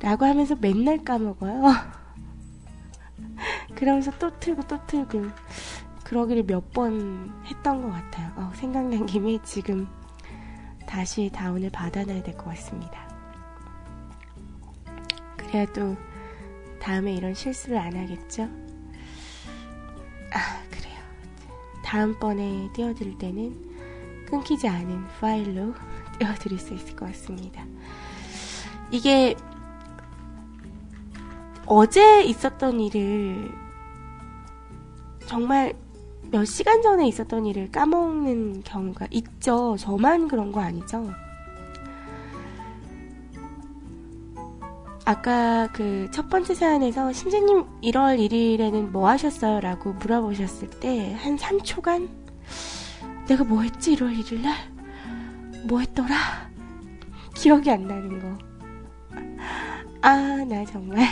Speaker 5: 라고 하면서 맨날 까먹어요. 그러면서 또 틀고 또 틀고. 그러기를 몇 번 했던 것 같아요. 어, 생각난 김에 지금 다시 다운을 받아놔야 될 것 같습니다. 그래야 또 다음에 이런 실수를 안 하겠죠? 아 그래요. 다음번에 띄워드릴 때는 끊기지 않은 파일로 띄워드릴 수 있을 것 같습니다. 이게 어제 있었던 일을 정말 몇 시간 전에 있었던 일을 까먹는 경우가 있죠. 저만 그런 거 아니죠. 아까 그 첫 번째 사연에서 신재님 1월 1일에는 뭐 하셨어요? 라고 물어보셨을 때 한 3초간 내가 뭐 했지 1월 1일 날? 뭐 했더라? 기억이 안 나는 거. 아, 나 정말.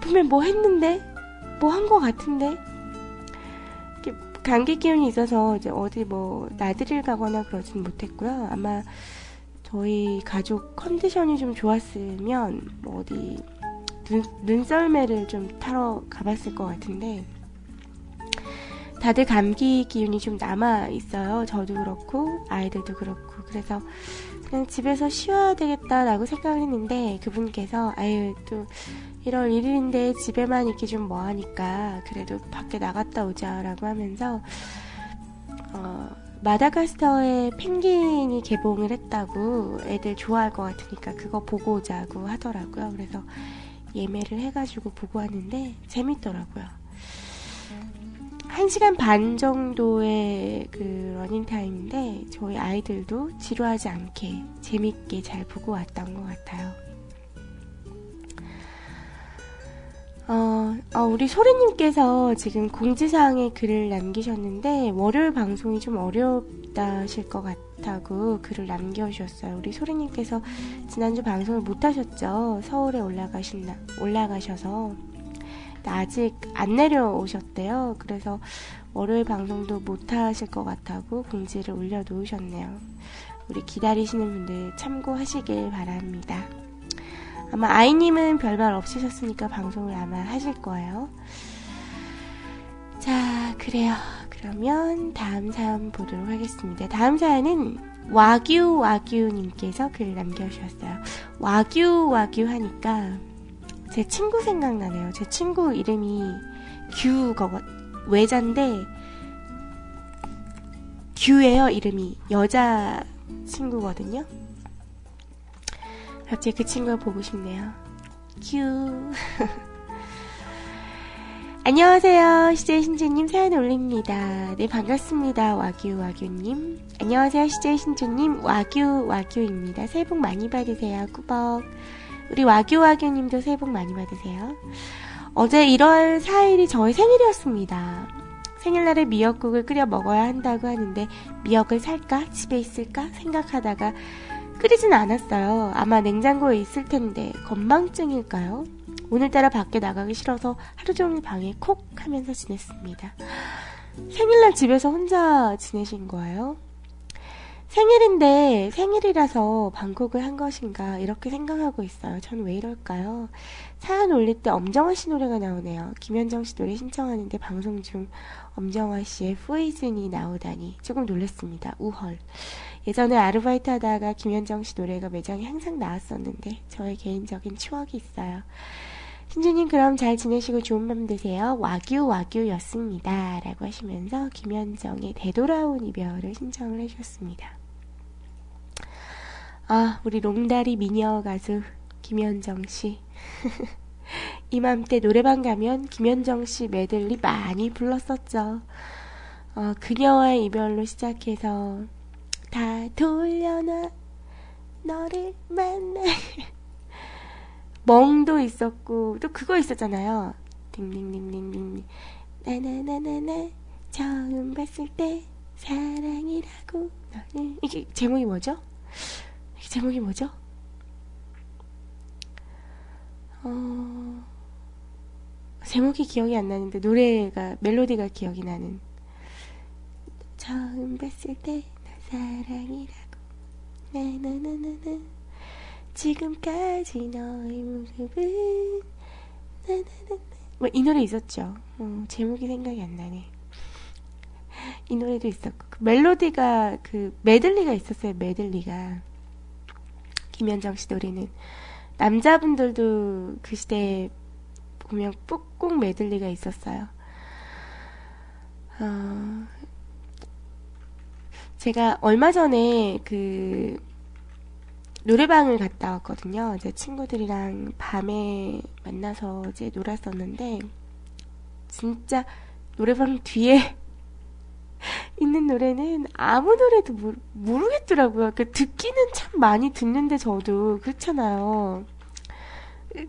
Speaker 5: 분명 뭐 했는데? 뭐 한 거 같은데? 감기 기운이 있어서 이제 어디 뭐 나들이를 가거나 그러진 못했고요. 아마 저희 가족 컨디션이 좀 좋았으면 뭐 어디 눈, 눈썰매를 좀 타러 가봤을 것 같은데 다들 감기 기운이 좀 남아 있어요. 저도 그렇고 아이들도 그렇고 그래서 그냥 집에서 쉬어야 되겠다라고 생각을 했는데 그분께서 아유 또 1월 1일인데 집에만 있기 좀 뭐하니까 그래도 밖에 나갔다 오자라고 하면서 어, 마다가스터에 펭귄이 개봉을 했다고 애들 좋아할 것 같으니까 그거 보고 오자고 하더라고요. 그래서 예매를 해가지고 보고 왔는데 재밌더라고요. 1시간 반 정도의 그 러닝타임인데 저희 아이들도 지루하지 않게 재밌게 잘 보고 왔던 것 같아요. 어, 어, 우리 소리님께서 지금 공지사항에 글을 남기셨는데, 월요일 방송이 좀 어렵다 하실 것 같다고 글을 남겨주셨어요. 우리 소리님께서 지난주 방송을 못 하셨죠? 서울에 올라가신다, 올라가셔서. 아직 안 내려오셨대요. 그래서 월요일 방송도 못 하실 것 같다고 공지를 올려놓으셨네요. 우리 기다리시는 분들 참고하시길 바랍니다. 아마 아이님은 별말 없으셨으니까 방송을 아마 하실 거예요. 자, 그래요. 그러면 다음 사연 보도록 하겠습니다. 다음 사연은 와규 와규님께서 글 남겨주셨어요. 와규 와규 하니까 제 친구 생각나네요. 제 친구 이름이 규거 외자인데 규예요 이름이 여자 친구거든요. 갑자기 그 친구가 보고 싶네요. 큐. 안녕하세요. CJ 신주님 사연 올립니다. 네, 반갑습니다. 와규, 와규님. 안녕하세요. CJ 신주님, 와규, 와규입니다. 새해 복 많이 받으세요. 꾸벅. 우리 와규, 와규님도 새해 복 많이 받으세요. 어제 1월 4일이 저의 생일이었습니다. 생일날에 미역국을 끓여 먹어야 한다고 하는데, 미역을 살까? 집에 있을까? 생각하다가, 끓이진 않았어요. 아마 냉장고에 있을 텐데 건망증일까요? 오늘따라 밖에 나가기 싫어서 하루 종일 방에 콕 하면서 지냈습니다. 생일날 집에서 혼자 지내신 거예요? 생일인데 생일이라서 방콕을 한 것인가 이렇게 생각하고 있어요. 전 왜 이럴까요? 사연 올릴 때 엄정화 씨 노래가 나오네요. 김현정 씨 노래 신청하는데 방송 중 엄정화 씨의 포이즌이 나오다니 조금 놀랐습니다. 우헐. 예전에 아르바이트 하다가 김현정 씨 노래가 매장에 항상 나왔었는데 저의 개인적인 추억이 있어요. 신주님 그럼 잘 지내시고 좋은 밤 되세요. 와규 와규였습니다. 라고 하시면서 김현정의 되돌아온 이별을 신청을 해주셨습니다. 아 우리 롱다리 미녀 가수 김현정 씨. 이맘때 노래방 가면 김현정 씨 메들리 많이 불렀었죠. 어, 그녀와의 이별로 시작해서 다 돌려놔 너를 만나 멍도 있었고 또 그거 있었잖아요. 딩딩딩딩딩 나나나나나 처음 봤을 때 사랑이라고 너를 이게 제목이 뭐죠? 이게 제목이 뭐죠? 어 제목이 기억이 안 나는데 노래가 멜로디가 기억이 나는 처음 봤을 때 너 사랑이라고 나나나나나 지금까지 너의 모습은 나나나나 뭐 이 노래 있었죠. 어, 제목이 생각이 안 나네. 이 노래도 있었고 그 멜로디가 그 메들리가 있었어요. 메들리가 김현정 씨 노래는 남자분들도 그 시대에 보면 꾹꾹 메들리가 있었어요. 어, 제가 얼마 전에 그 노래방을 갔다 왔거든요. 제 친구들이랑 밤에 만나서 이제 놀았었는데 진짜 노래방 뒤에 있는 노래는 아무 노래도 모르, 모르겠더라고요. 그 듣기는 참 많이 듣는데 저도 그렇잖아요.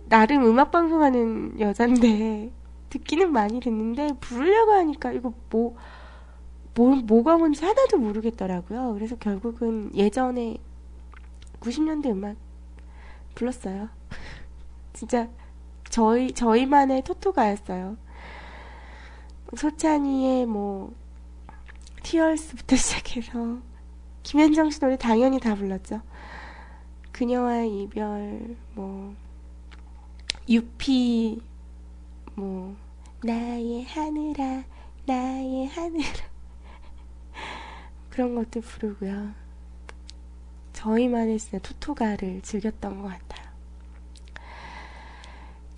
Speaker 5: 나름 음악 방송하는 여잔데 듣기는 많이 듣는데 부르려고 하니까 이거 뭐, 뭐 뭐가 뭔지 하나도 모르겠더라고요. 그래서 결국은 예전에 90년대 음악 불렀어요. 진짜 저희 저희만의 토토가였어요. 소찬이의 뭐 티얼스부터 시작해서 김현정 씨 노래 당연히 다 불렀죠. 그녀와의 이별 뭐 유피 뭐 나의 하늘아 나의 하늘아 그런 것도 부르고요. 저희만의 진짜 토토가를 즐겼던 것 같아요.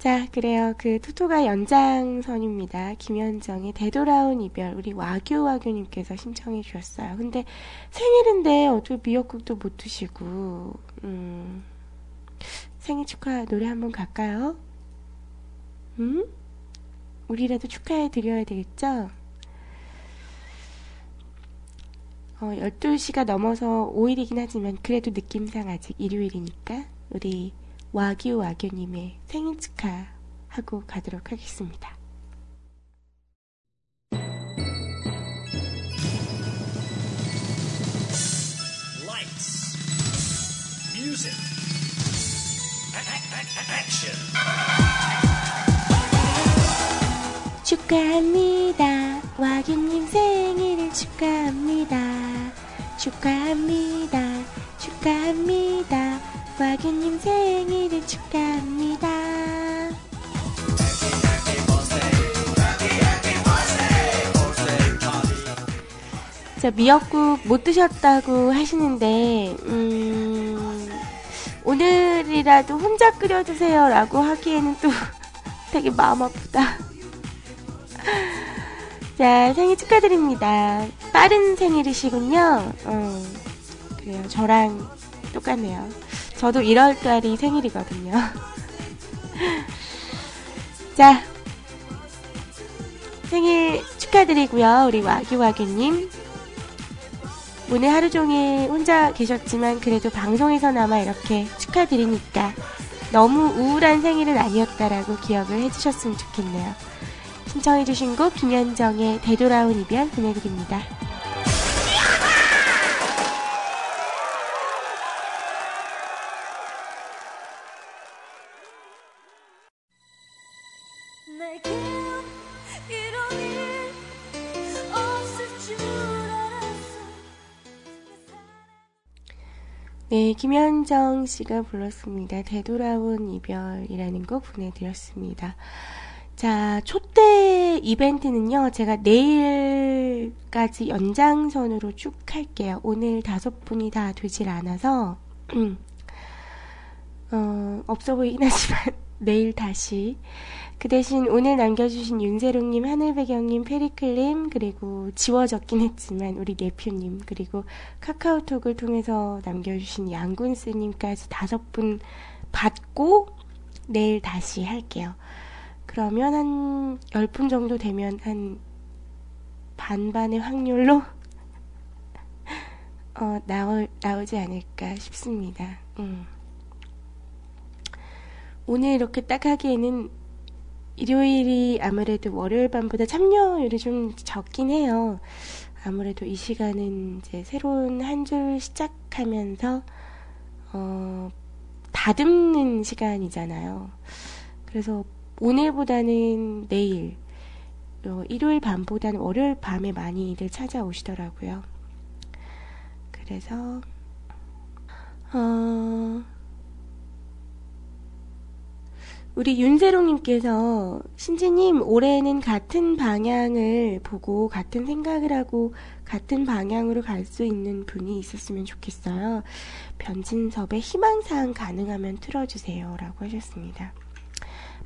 Speaker 5: 자, 그래요. 그 토토가 연장선입니다. 김현정의 되돌아온 이별. 우리 와규 와규님께서 신청해 주셨어요. 근데 생일인데 어떻게 미역국도 못 드시고, 음, 생일 축하 노래 한번 갈까요? 음? 우리라도 축하해 드려야 되겠죠? 어, 12시가 넘어서 5일이긴 하지만 그래도 느낌상 아직 일요일이니까 우리 와규 와규님의 생일 축하하고 가도록 하겠습니다.
Speaker 7: Lights. Music. Action.
Speaker 5: 축하합니다. 와규님 생일을 축하합니다. 축하합니다. 축하합니다. 와규님 생일을 축하합니다. 자, 미역국 못 드셨다고 하시는데, 음, 오늘이라도 혼자 끓여주세요 라고 하기에는 또 되게 마음 아프다. 자, 생일 축하드립니다. 빠른 생일이시군요. 어, 그래요. 저랑 똑같네요. 저도 1월달이 생일이거든요. 자, 생일 축하드리고요. 우리 와규와규님. 오늘 하루 종일 혼자 계셨지만 그래도 방송에서나마 이렇게 축하드리니까 너무 우울한 생일은 아니었다라고 기억을 해주셨으면 좋겠네요. 신청해주신 곡 김현정의 되돌아온 이별 보내드립니다. 네, 김현정 씨가 불렀습니다. 되돌아온 이별이라는 곡 보내드렸습니다. 자, 초대 이벤트는요, 제가 내일까지 연장선으로 쭉 할게요. 오늘 다섯 분이 다 되질 않아서, 어, 없어 보이긴 하지만, 내일 다시. 그 대신 오늘 남겨주신 윤세롱님, 하늘배경님, 페리클님, 그리고 지워졌긴 했지만, 우리 네표님, 그리고 카카오톡을 통해서 남겨주신 양군스님까지 다섯 분 받고, 내일 다시 할게요. 그러면 한 10분 정도 되면 한 반반의 확률로 어, 나오, 나오지 않을까 싶습니다. 음. 오늘 이렇게 딱 하기에는 일요일이 아무래도 월요일 밤보다 참여율이 좀 적긴 해요. 아무래도 이 시간은 이제 새로운 한 줄 시작하면서 어, 다듬는 시간이잖아요. 그래서 오늘보다는 내일, 어, 일요일 밤보다는 월요일 밤에 많이들 찾아오시더라고요. 그래서, 어, 우리 윤세롱님께서, 신지님, 올해는 같은 방향을 보고 같은 생각을 하고 같은 방향으로 갈 수 있는 분이 있었으면 좋겠어요. 변진섭의 희망사항 가능하면 틀어주세요. 라고 하셨습니다.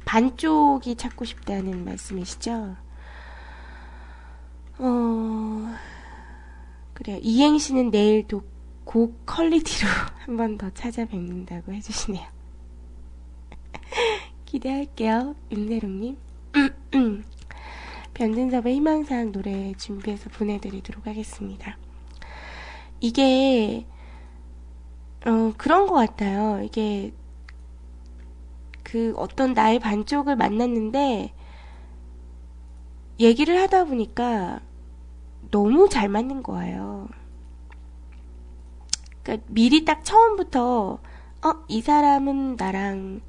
Speaker 5: 반쪽이 찾고 싶다는 말씀이시죠? 어, 그래요. 이행시는 내일 또 고퀄리티로 한 번 더 찾아뵙는다고 해주시네요. 기대할게요. 윤세롱님. 변진섭의 희망사항 노래 준비해서 보내드리도록 하겠습니다. 이게, 어, 그런 것 같아요. 이게 그 어떤 나의 반쪽을 만났는데 얘기를 하다 보니까 너무 잘 맞는 거예요. 그러니까 미리 딱 처음부터 어, 이 사람은 나랑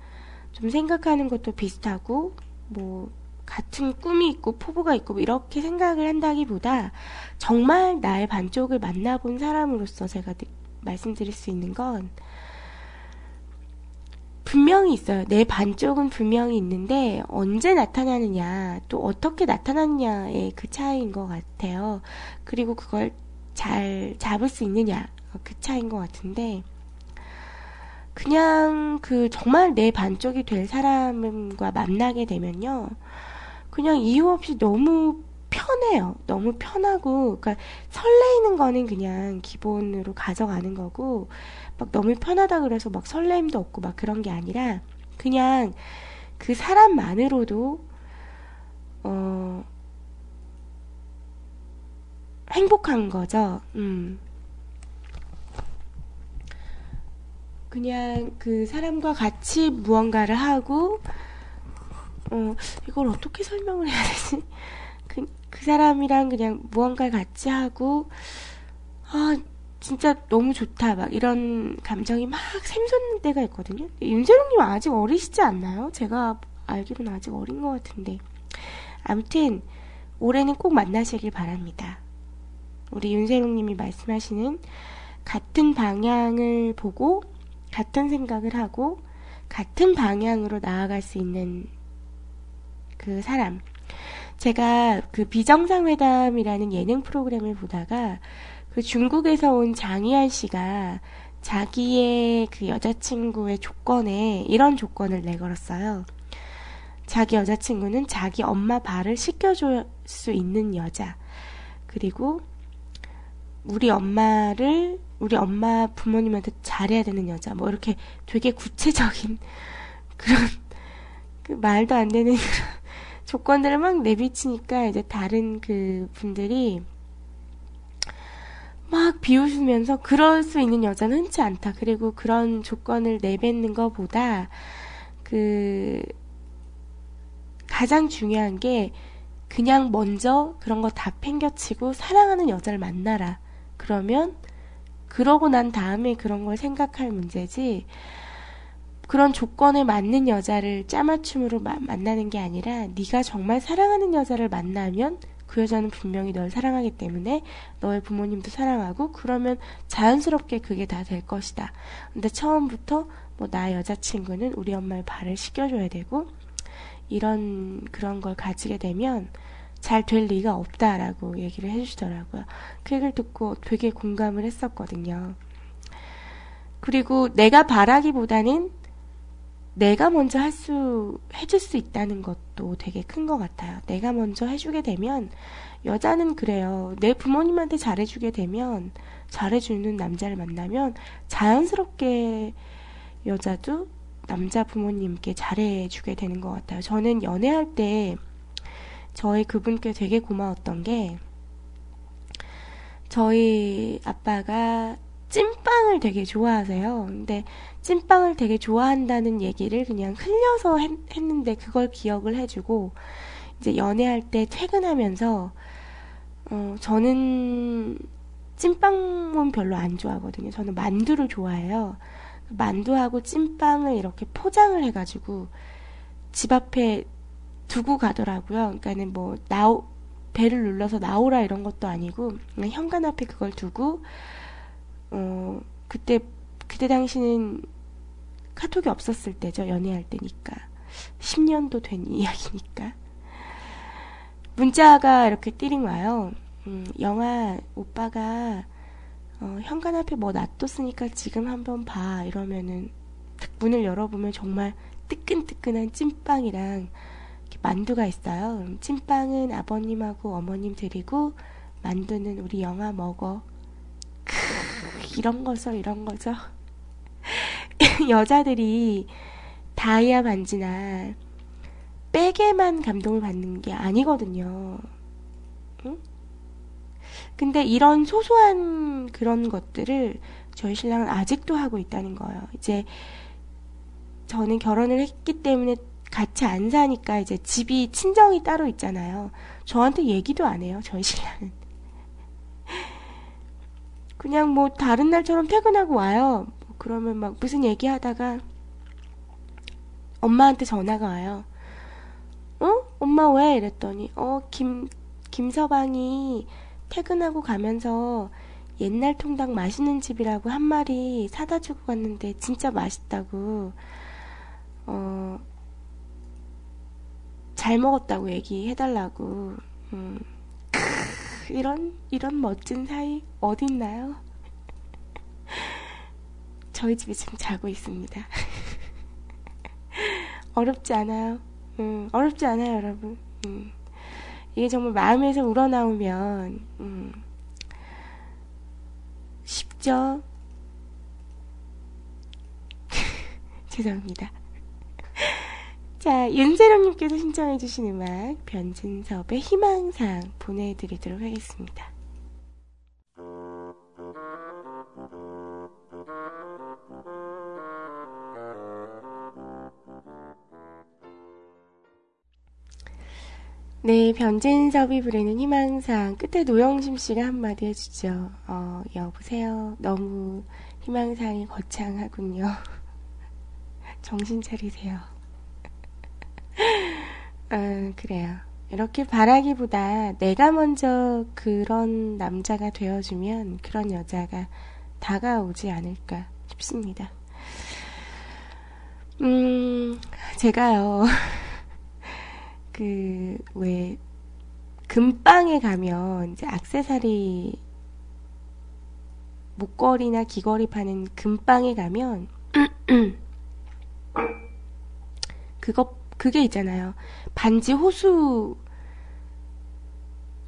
Speaker 5: 좀 생각하는 것도 비슷하고 뭐 같은 꿈이 있고 포부가 있고 뭐 이렇게 생각을 한다기보다 정말 나의 반쪽을 만나본 사람으로서 제가 말씀드릴 수 있는 건 분명히 있어요. 내 반쪽은 분명히 있는데 언제 나타나느냐, 또 어떻게 나타나느냐의 그 차이인 것 같아요. 그리고 그걸 잘 잡을 수 있느냐, 그 차이인 것 같은데, 그냥 그 정말 내 반쪽이 될 사람과 만나게 되면요. 그냥 이유 없이 너무 편해요. 너무 편하고, 그러니까 설레이는 거는 그냥 기본으로 가져가는 거고, 막 너무 편하다 그래서 막 설렘도 없고 막 그런 게 아니라 그냥 그 사람만으로도 어 행복한 거죠. 음. 그냥 그 사람과 같이 무언가를 하고 어 이걸 어떻게 설명을 해야 되지? 그, 그 사람이랑 그냥 무언가를 같이 하고 아 진짜 너무 좋다 막 이런 감정이 막 샘솟는 때가 있거든요. 윤재롱님 아직 어리시지 않나요? 제가 알기로는 아직 어린 것 같은데 아무튼 올해는 꼭 만나시길 바랍니다. 우리 윤세롱님이 말씀하시는 같은 방향을 보고 같은 생각을 하고 같은 방향으로 나아갈 수 있는 그 사람. 제가 그 비정상회담이라는 예능 프로그램을 보다가 그 중국에서 온 장희안 씨가 자기의 그 여자친구의 조건에 이런 조건을 내걸었어요. 자기 여자친구는 자기 엄마 발을 씻겨줄 수 있는 여자. 그리고 우리 엄마를, 우리 엄마 부모님한테 잘해야 되는 여자. 뭐 이렇게 되게 구체적인 그런, 그 말도 안 되는 그런 조건들을 막 내비치니까 이제 다른 그 분들이 막 비웃으면서 그럴 수 있는 여자는 흔치 않다. 그리고 그런 조건을 내뱉는 것보다 그 가장 중요한 게 그냥 먼저 그런 거 다 팽겨치고 사랑하는 여자를 만나라. 그러면 그러고 난 다음에 그런 걸 생각할 문제지. 그런 조건에 맞는 여자를 짜맞춤으로 마, 만나는 게 아니라 네가 정말 사랑하는 여자를 만나면 그 여자는 분명히 널 사랑하기 때문에 너의 부모님도 사랑하고 그러면 자연스럽게 그게 다 될 것이다. 근데 처음부터 뭐 나의 여자친구는 우리 엄마의 발을 씻겨줘야 되고 이런 그런 걸 가지게 되면 잘 될 리가 없다라고 얘기를 해주시더라고요. 그 얘기를 듣고 되게 공감을 했었거든요. 그리고 내가 바라기보다는 내가 먼저 할 수, 해줄 수 있다는 것도 되게 큰 것 같아요. 내가 먼저 해주게 되면, 여자는 그래요. 내 부모님한테 잘해주게 되면, 잘해주는 남자를 만나면, 자연스럽게 여자도 남자 부모님께 잘해주게 되는 것 같아요. 저는 연애할 때, 저희 그분께 되게 고마웠던 게, 저희 아빠가 찐빵을 되게 좋아하세요. 근데 찐빵을 되게 좋아한다는 얘기를 그냥 흘려서 했, 는데 그걸 기억을 해주고 이제 연애할 때 퇴근하면서 어, 저는 찐빵은 별로 안 좋아하거든요. 저는 만두를 좋아해요. 만두하고 찐빵을 이렇게 포장을 해가지고 집 앞에 두고 가더라고요. 그러니까는 뭐 나오 배를 눌러서 나오라 이런 것도 아니고 그냥 현관 앞에 그걸 두고 어, 그때, 그때 당시는 카톡이 없었을 때죠. 연애할 때니까. 10년도 된 이야기니까. 문자가 이렇게 띠링 와요. 음, 영아, 오빠가, 어, 현관 앞에 뭐 놔뒀으니까 지금 한번 봐. 이러면은, 문을 열어보면 정말 뜨끈뜨끈한 찐빵이랑 만두가 있어요. 찐빵은 아버님하고 어머님 드리고, 만두는 우리 영아 먹어. 이런 거죠, 이런 거죠. 여자들이 다이아 반지나 백에만 감동을 받는 게 아니거든요. 응? 근데 이런 소소한 그런 것들을 저희 신랑은 아직도 하고 있다는 거예요. 이제 저는 결혼을 했기 때문에 같이 안 사니까 이제 집이 친정이 따로 있잖아요. 저한테 얘기도 안 해요, 저희 신랑은. 그냥 뭐 다른 날처럼 퇴근하고 와요. 그러면 막 무슨 얘기하다가 엄마한테 전화가 와요. 어? 엄마 왜? 이랬더니 어, 김 김서방이 퇴근하고 가면서 옛날 통닭 맛있는 집이라고 한 마리 사다 주고 갔는데 진짜 맛있다고 어, 잘 먹었다고 얘기해달라고 음. 이런 이런 멋진 사이 어딨나요? 저희 집에 지금 자고 있습니다. 어렵지 않아요. 음, 어렵지 않아요, 여러분. 음. 이게 정말 마음에서 우러나오면 음, 쉽죠? 죄송합니다. 자, 윤세롱님께서 신청해주신 음악, 변진섭의 희망상 보내드리도록 하겠습니다. 네, 변진섭이 부르는 희망상. 끝에 노영심 씨가 한마디 해주죠. 어, 여보세요. 너무 희망상이 거창하군요. 정신 차리세요. 아, 그래요. 이렇게 바라기보다 내가 먼저 그런 남자가 되어주면 그런 여자가 다가오지 않을까 싶습니다. 음, 제가요. 그, 왜, 금방에 가면, 이제 악세사리, 목걸이나 귀걸이 파는 금방에 가면, 그거, 그게 있잖아요. 반지 호수,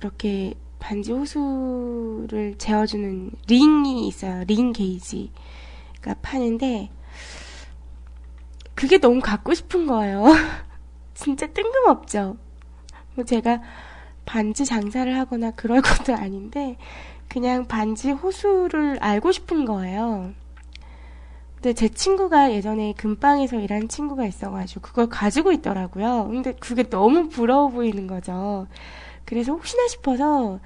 Speaker 5: 이렇게 반지 호수를 재어주는 링이 있어요. 링 게이지가 파는데, 그게 너무 갖고 싶은 거예요. 진짜 뜬금없죠. 뭐 제가 반지 장사를 하거나 그럴 것도 아닌데 그냥 반지 호수를 알고 싶은 거예요. 근데 제 친구가 예전에 금방에서 일한 친구가 있어가지고 그걸 가지고 있더라고요. 근데 그게 너무 부러워 보이는 거죠. 그래서 혹시나 싶어서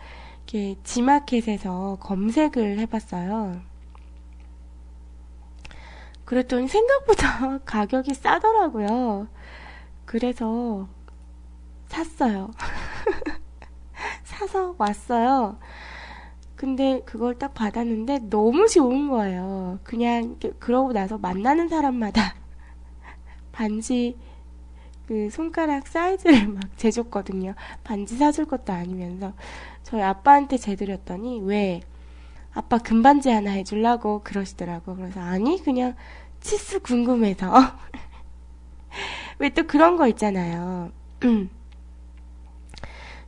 Speaker 5: 이렇게 지마켓에서 검색을 해봤어요. 그랬더니 생각보다 가격이 싸더라고요. 그래서 샀어요. 사서 왔어요. 근데 그걸 딱 받았는데 너무 좋은 거예요. 그냥 그러고 나서 만나는 사람마다 반지 그 손가락 사이즈를 막 재줬거든요. 반지 사줄 것도 아니면서 저희 아빠한테 재드렸더니 왜 아빠 금반지 하나 해주려고 그러시더라고. 그래서 아니 그냥 치수 궁금해서 왜 또 그런 거 있잖아요.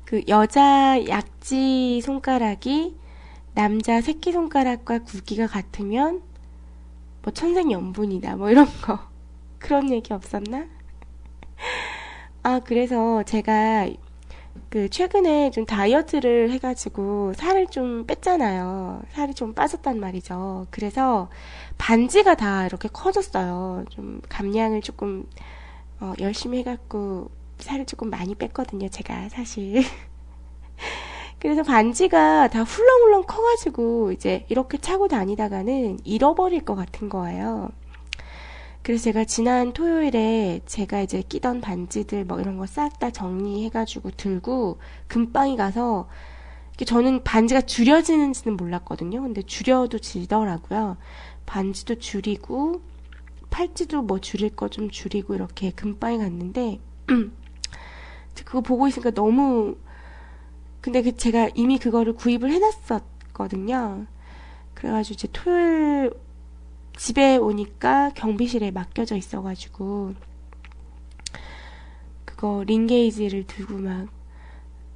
Speaker 5: 그 여자 약지 손가락이 남자 새끼 손가락과 굵기가 같으면 뭐 천생연분이다 뭐 이런 거 그런 얘기 없었나? 아 그래서 제가 그 최근에 좀 다이어트를 해가지고 살을 좀 뺐잖아요. 살이 좀 빠졌단 말이죠. 그래서 반지가 다 이렇게 커졌어요. 좀 감량을 조금 어, 열심히 해갖고 살을 조금 많이 뺐거든요. 제가 사실. 그래서 반지가 다 훌렁훌렁 커가지고 이제 이렇게 차고 다니다가는 잃어버릴 것 같은 거예요. 그래서 제가 지난 토요일에 제가 이제 끼던 반지들 뭐 이런 거 싹 다 정리해가지고 들고 금방이 가서 저는 반지가 줄여지는지는 몰랐거든요. 근데 줄여도 지더라고요. 반지도 줄이고 팔찌도 뭐 줄일 거 좀 줄이고 이렇게 금방이 갔는데 그거 보고 있으니까 너무 근데 그 제가 이미 그거를 구입을 해놨었거든요. 그래가지고 이제 토요일 집에 오니까 경비실에 맡겨져 있어가지고 그거 링게이지를 들고 막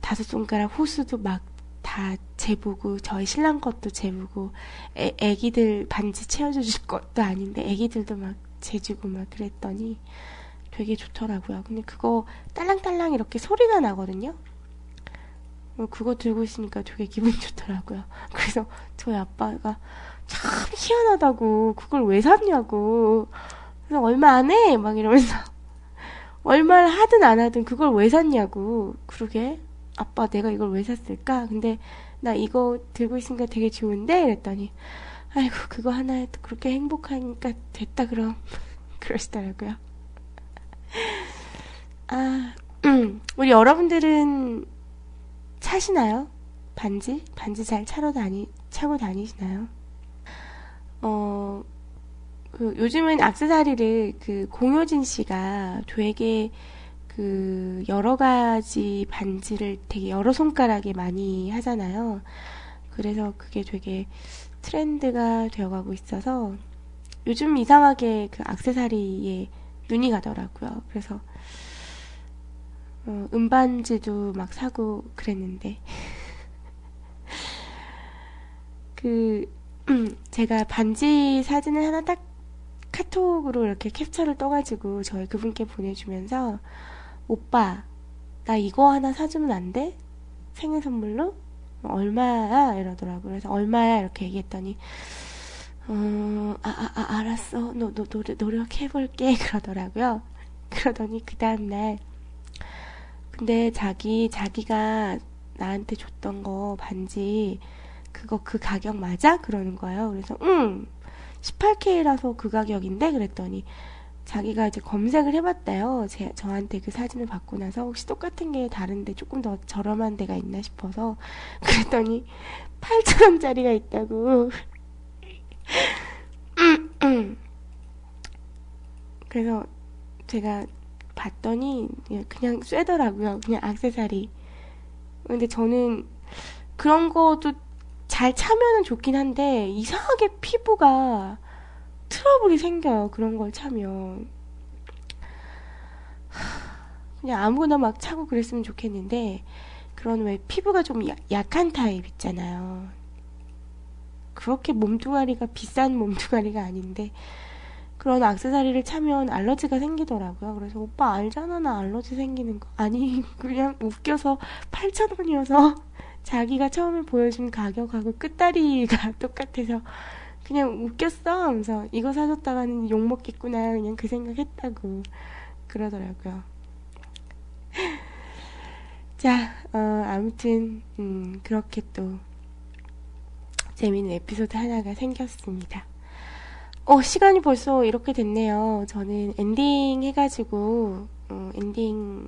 Speaker 5: 다섯 손가락 호수도 막 다 재보고 저희 신랑 것도 재보고 애, 애기들 반지 채워줄 것도 아닌데 애기들도 막 재주고 막 그랬더니 되게 좋더라고요. 근데 그거 딸랑딸랑 이렇게 소리가 나거든요. 어, 그거 들고 있으니까 되게 기분 좋더라고요. 그래서 저희 아빠가 참 희한하다고 그걸 왜 샀냐고. 그래서 얼마 안 해! 막 이러면서. 얼마를 하든 안 하든 그걸 왜 샀냐고. 그러게. 아빠 내가 이걸 왜 샀을까? 근데 나 이거 들고 있으니까 되게 좋은데? 이랬더니 아이고 그거 하나에 도 그렇게 행복하니까 됐다 그럼. 그러시더라고요. 아 음, 우리 여러분들은 차시나요? 반지? 반지 잘 차러 다니, 차고 다니시나요? 어, 그 요즘은 악세사리를 그 공효진 씨가 되게 그 여러 가지 반지를 되게 여러 손가락에 많이 하잖아요. 그래서 그게 되게 트렌드가 되어가고 있어서 요즘 이상하게 그 악세사리에 눈이 가더라고요. 그래서 어, 음반지도 막 사고 그랬는데 그 제가 반지 사진을 하나 딱 카톡으로 이렇게 캡처를 떠가지고 저희 그분께 보내주면서 오빠 나 이거 하나 사주면 안 돼? 생일 선물로? 얼마야? 이러더라고요. 그래서 얼마야? 이렇게 얘기했더니 어, 아, 아, 아 알았어. 너, 너, 노력, 노력해볼게. 그러더라고요. 그러더니 그 다음날 근데 자기, 자기가 나한테 줬던 거 반지 그거 그 가격 맞아? 그러는 거예요. 그래서 응 18K라서 그 가격인데 그랬더니 자기가 이제 검색을 해봤대요. 제, 저한테 그 사진을 받고 나서 혹시 똑같은 게 다른데 조금 더 저렴한 데가 있나 싶어서 그랬더니 8천원짜리가 있다고. 그래서 제가 봤더니 그냥 쇠더라고요. 그냥 악세사리. 근데 저는 그런 것도 잘 차면은 좋긴 한데 이상하게 피부가 트러블이 생겨요. 그런 걸 차면. 그냥 아무거나 막 차고 그랬으면 좋겠는데 그런 왜 피부가 좀 야, 약한 타입 있잖아요. 그렇게 몸뚱아리가 비싼 몸뚱아리가 아닌데 그런 악세사리를 차면 알러지가 생기더라고요. 그래서 오빠 알잖아 나 알러지 생기는 거. 아니 그냥 웃겨서 8,000원이어서 자기가 처음에 보여준 가격하고 끝다리가 똑같아서 그냥 웃겼어 하면서 이거 사줬다가는 욕 먹겠구나 그냥 그 생각했다고 그러더라고요. 자, 어, 아무튼 음, 그렇게 또 재미있는 에피소드 하나가 생겼습니다. 어, 시간이 벌써 이렇게 됐네요. 저는 엔딩 해가지고 어, 엔딩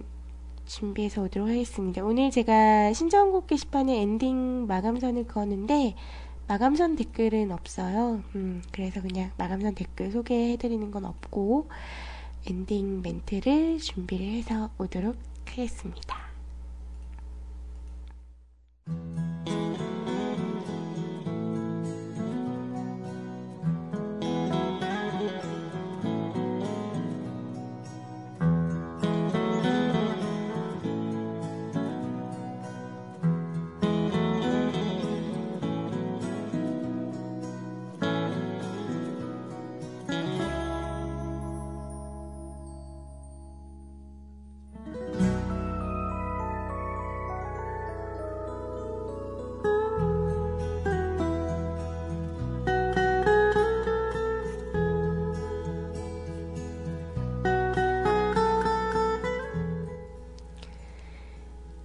Speaker 5: 준비해서 오도록 하겠습니다. 오늘 제가 신청곡 게시판에 엔딩 마감선을 그었는데 마감선 댓글은 없어요. 음, 그래서 그냥 마감선 댓글 소개해드리는 건 없고 엔딩 멘트를 준비를 해서 오도록 하겠습니다.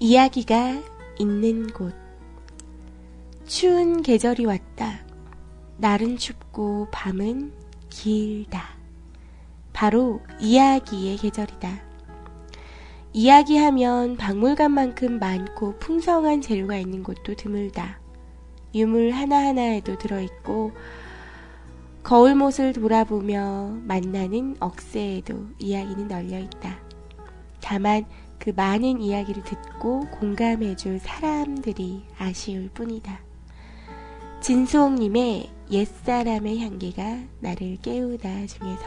Speaker 5: 이야기가 있는 곳. 추운 계절이 왔다. 날은 춥고 밤은 길다. 바로 이야기의 계절이다. 이야기하면 박물관만큼 많고 풍성한 재료가 있는 곳도 드물다. 유물 하나하나에도 들어있고, 거울못을 돌아보며 만나는 억새에도 이야기는 널려있다. 다만 그 많은 이야기를 듣고 공감해줄 사람들이 아쉬울 뿐이다. 진수홍님의 옛사람의 향기가 나를 깨우다 중에서.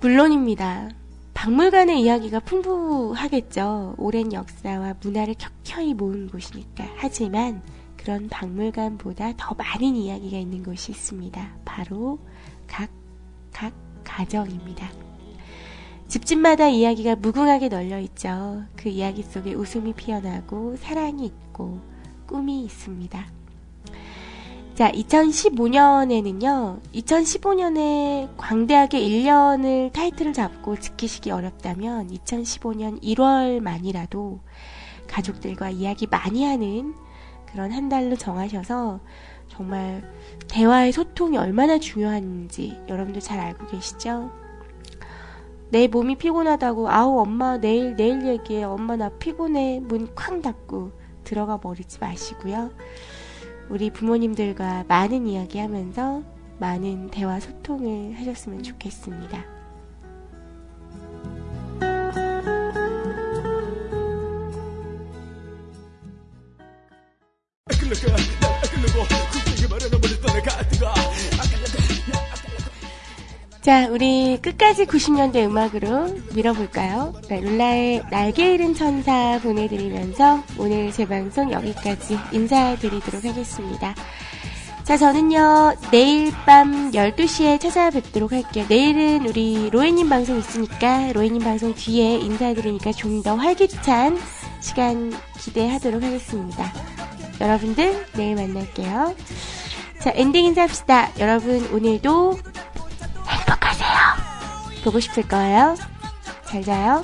Speaker 5: 물론입니다. 박물관의 이야기가 풍부하겠죠. 오랜 역사와 문화를 켜켜이 모은 곳이니까. 하지만 그런 박물관보다 더 많은 이야기가 있는 곳이 있습니다. 바로 각, 각 가정입니다. 집집마다 이야기가 무궁하게 널려 있죠. 그 이야기 속에 웃음이 피어나고 사랑이 있고 꿈이 있습니다. 자, 2015년에는요, 2015년에 광대하게 1년을 타이틀을 잡고 지키시기 어렵다면 2015년 1월만이라도 가족들과 이야기 많이 하는 그런 한 달로 정하셔서 정말 대화의 소통이 얼마나 중요한지 여러분들 잘 알고 계시죠? 내 몸이 피곤하다고 아우 엄마 내일 내일 얘기해 엄마 나 피곤해 문 쾅 닫고 들어가 버리지 마시고요. 우리 부모님들과 많은 이야기하면서 많은 대화 소통을 하셨으면 좋겠습니다. 자, 우리 끝까지 90년대 음악으로 밀어볼까요? 네, 룰라의 날개 잃은 천사 보내드리면서 오늘 제 방송 여기까지 인사드리도록 하겠습니다. 자, 저는요, 내일 밤 12시에 찾아뵙도록 할게요. 내일은 우리 로에님 방송 있으니까, 로에님 방송 뒤에 인사드리니까 좀 더 활기찬 시간 기대하도록 하겠습니다. 여러분들, 내일 만날게요. 자, 엔딩 인사합시다. 여러분, 오늘도. 보고 싶을 거예요. 잘 자요.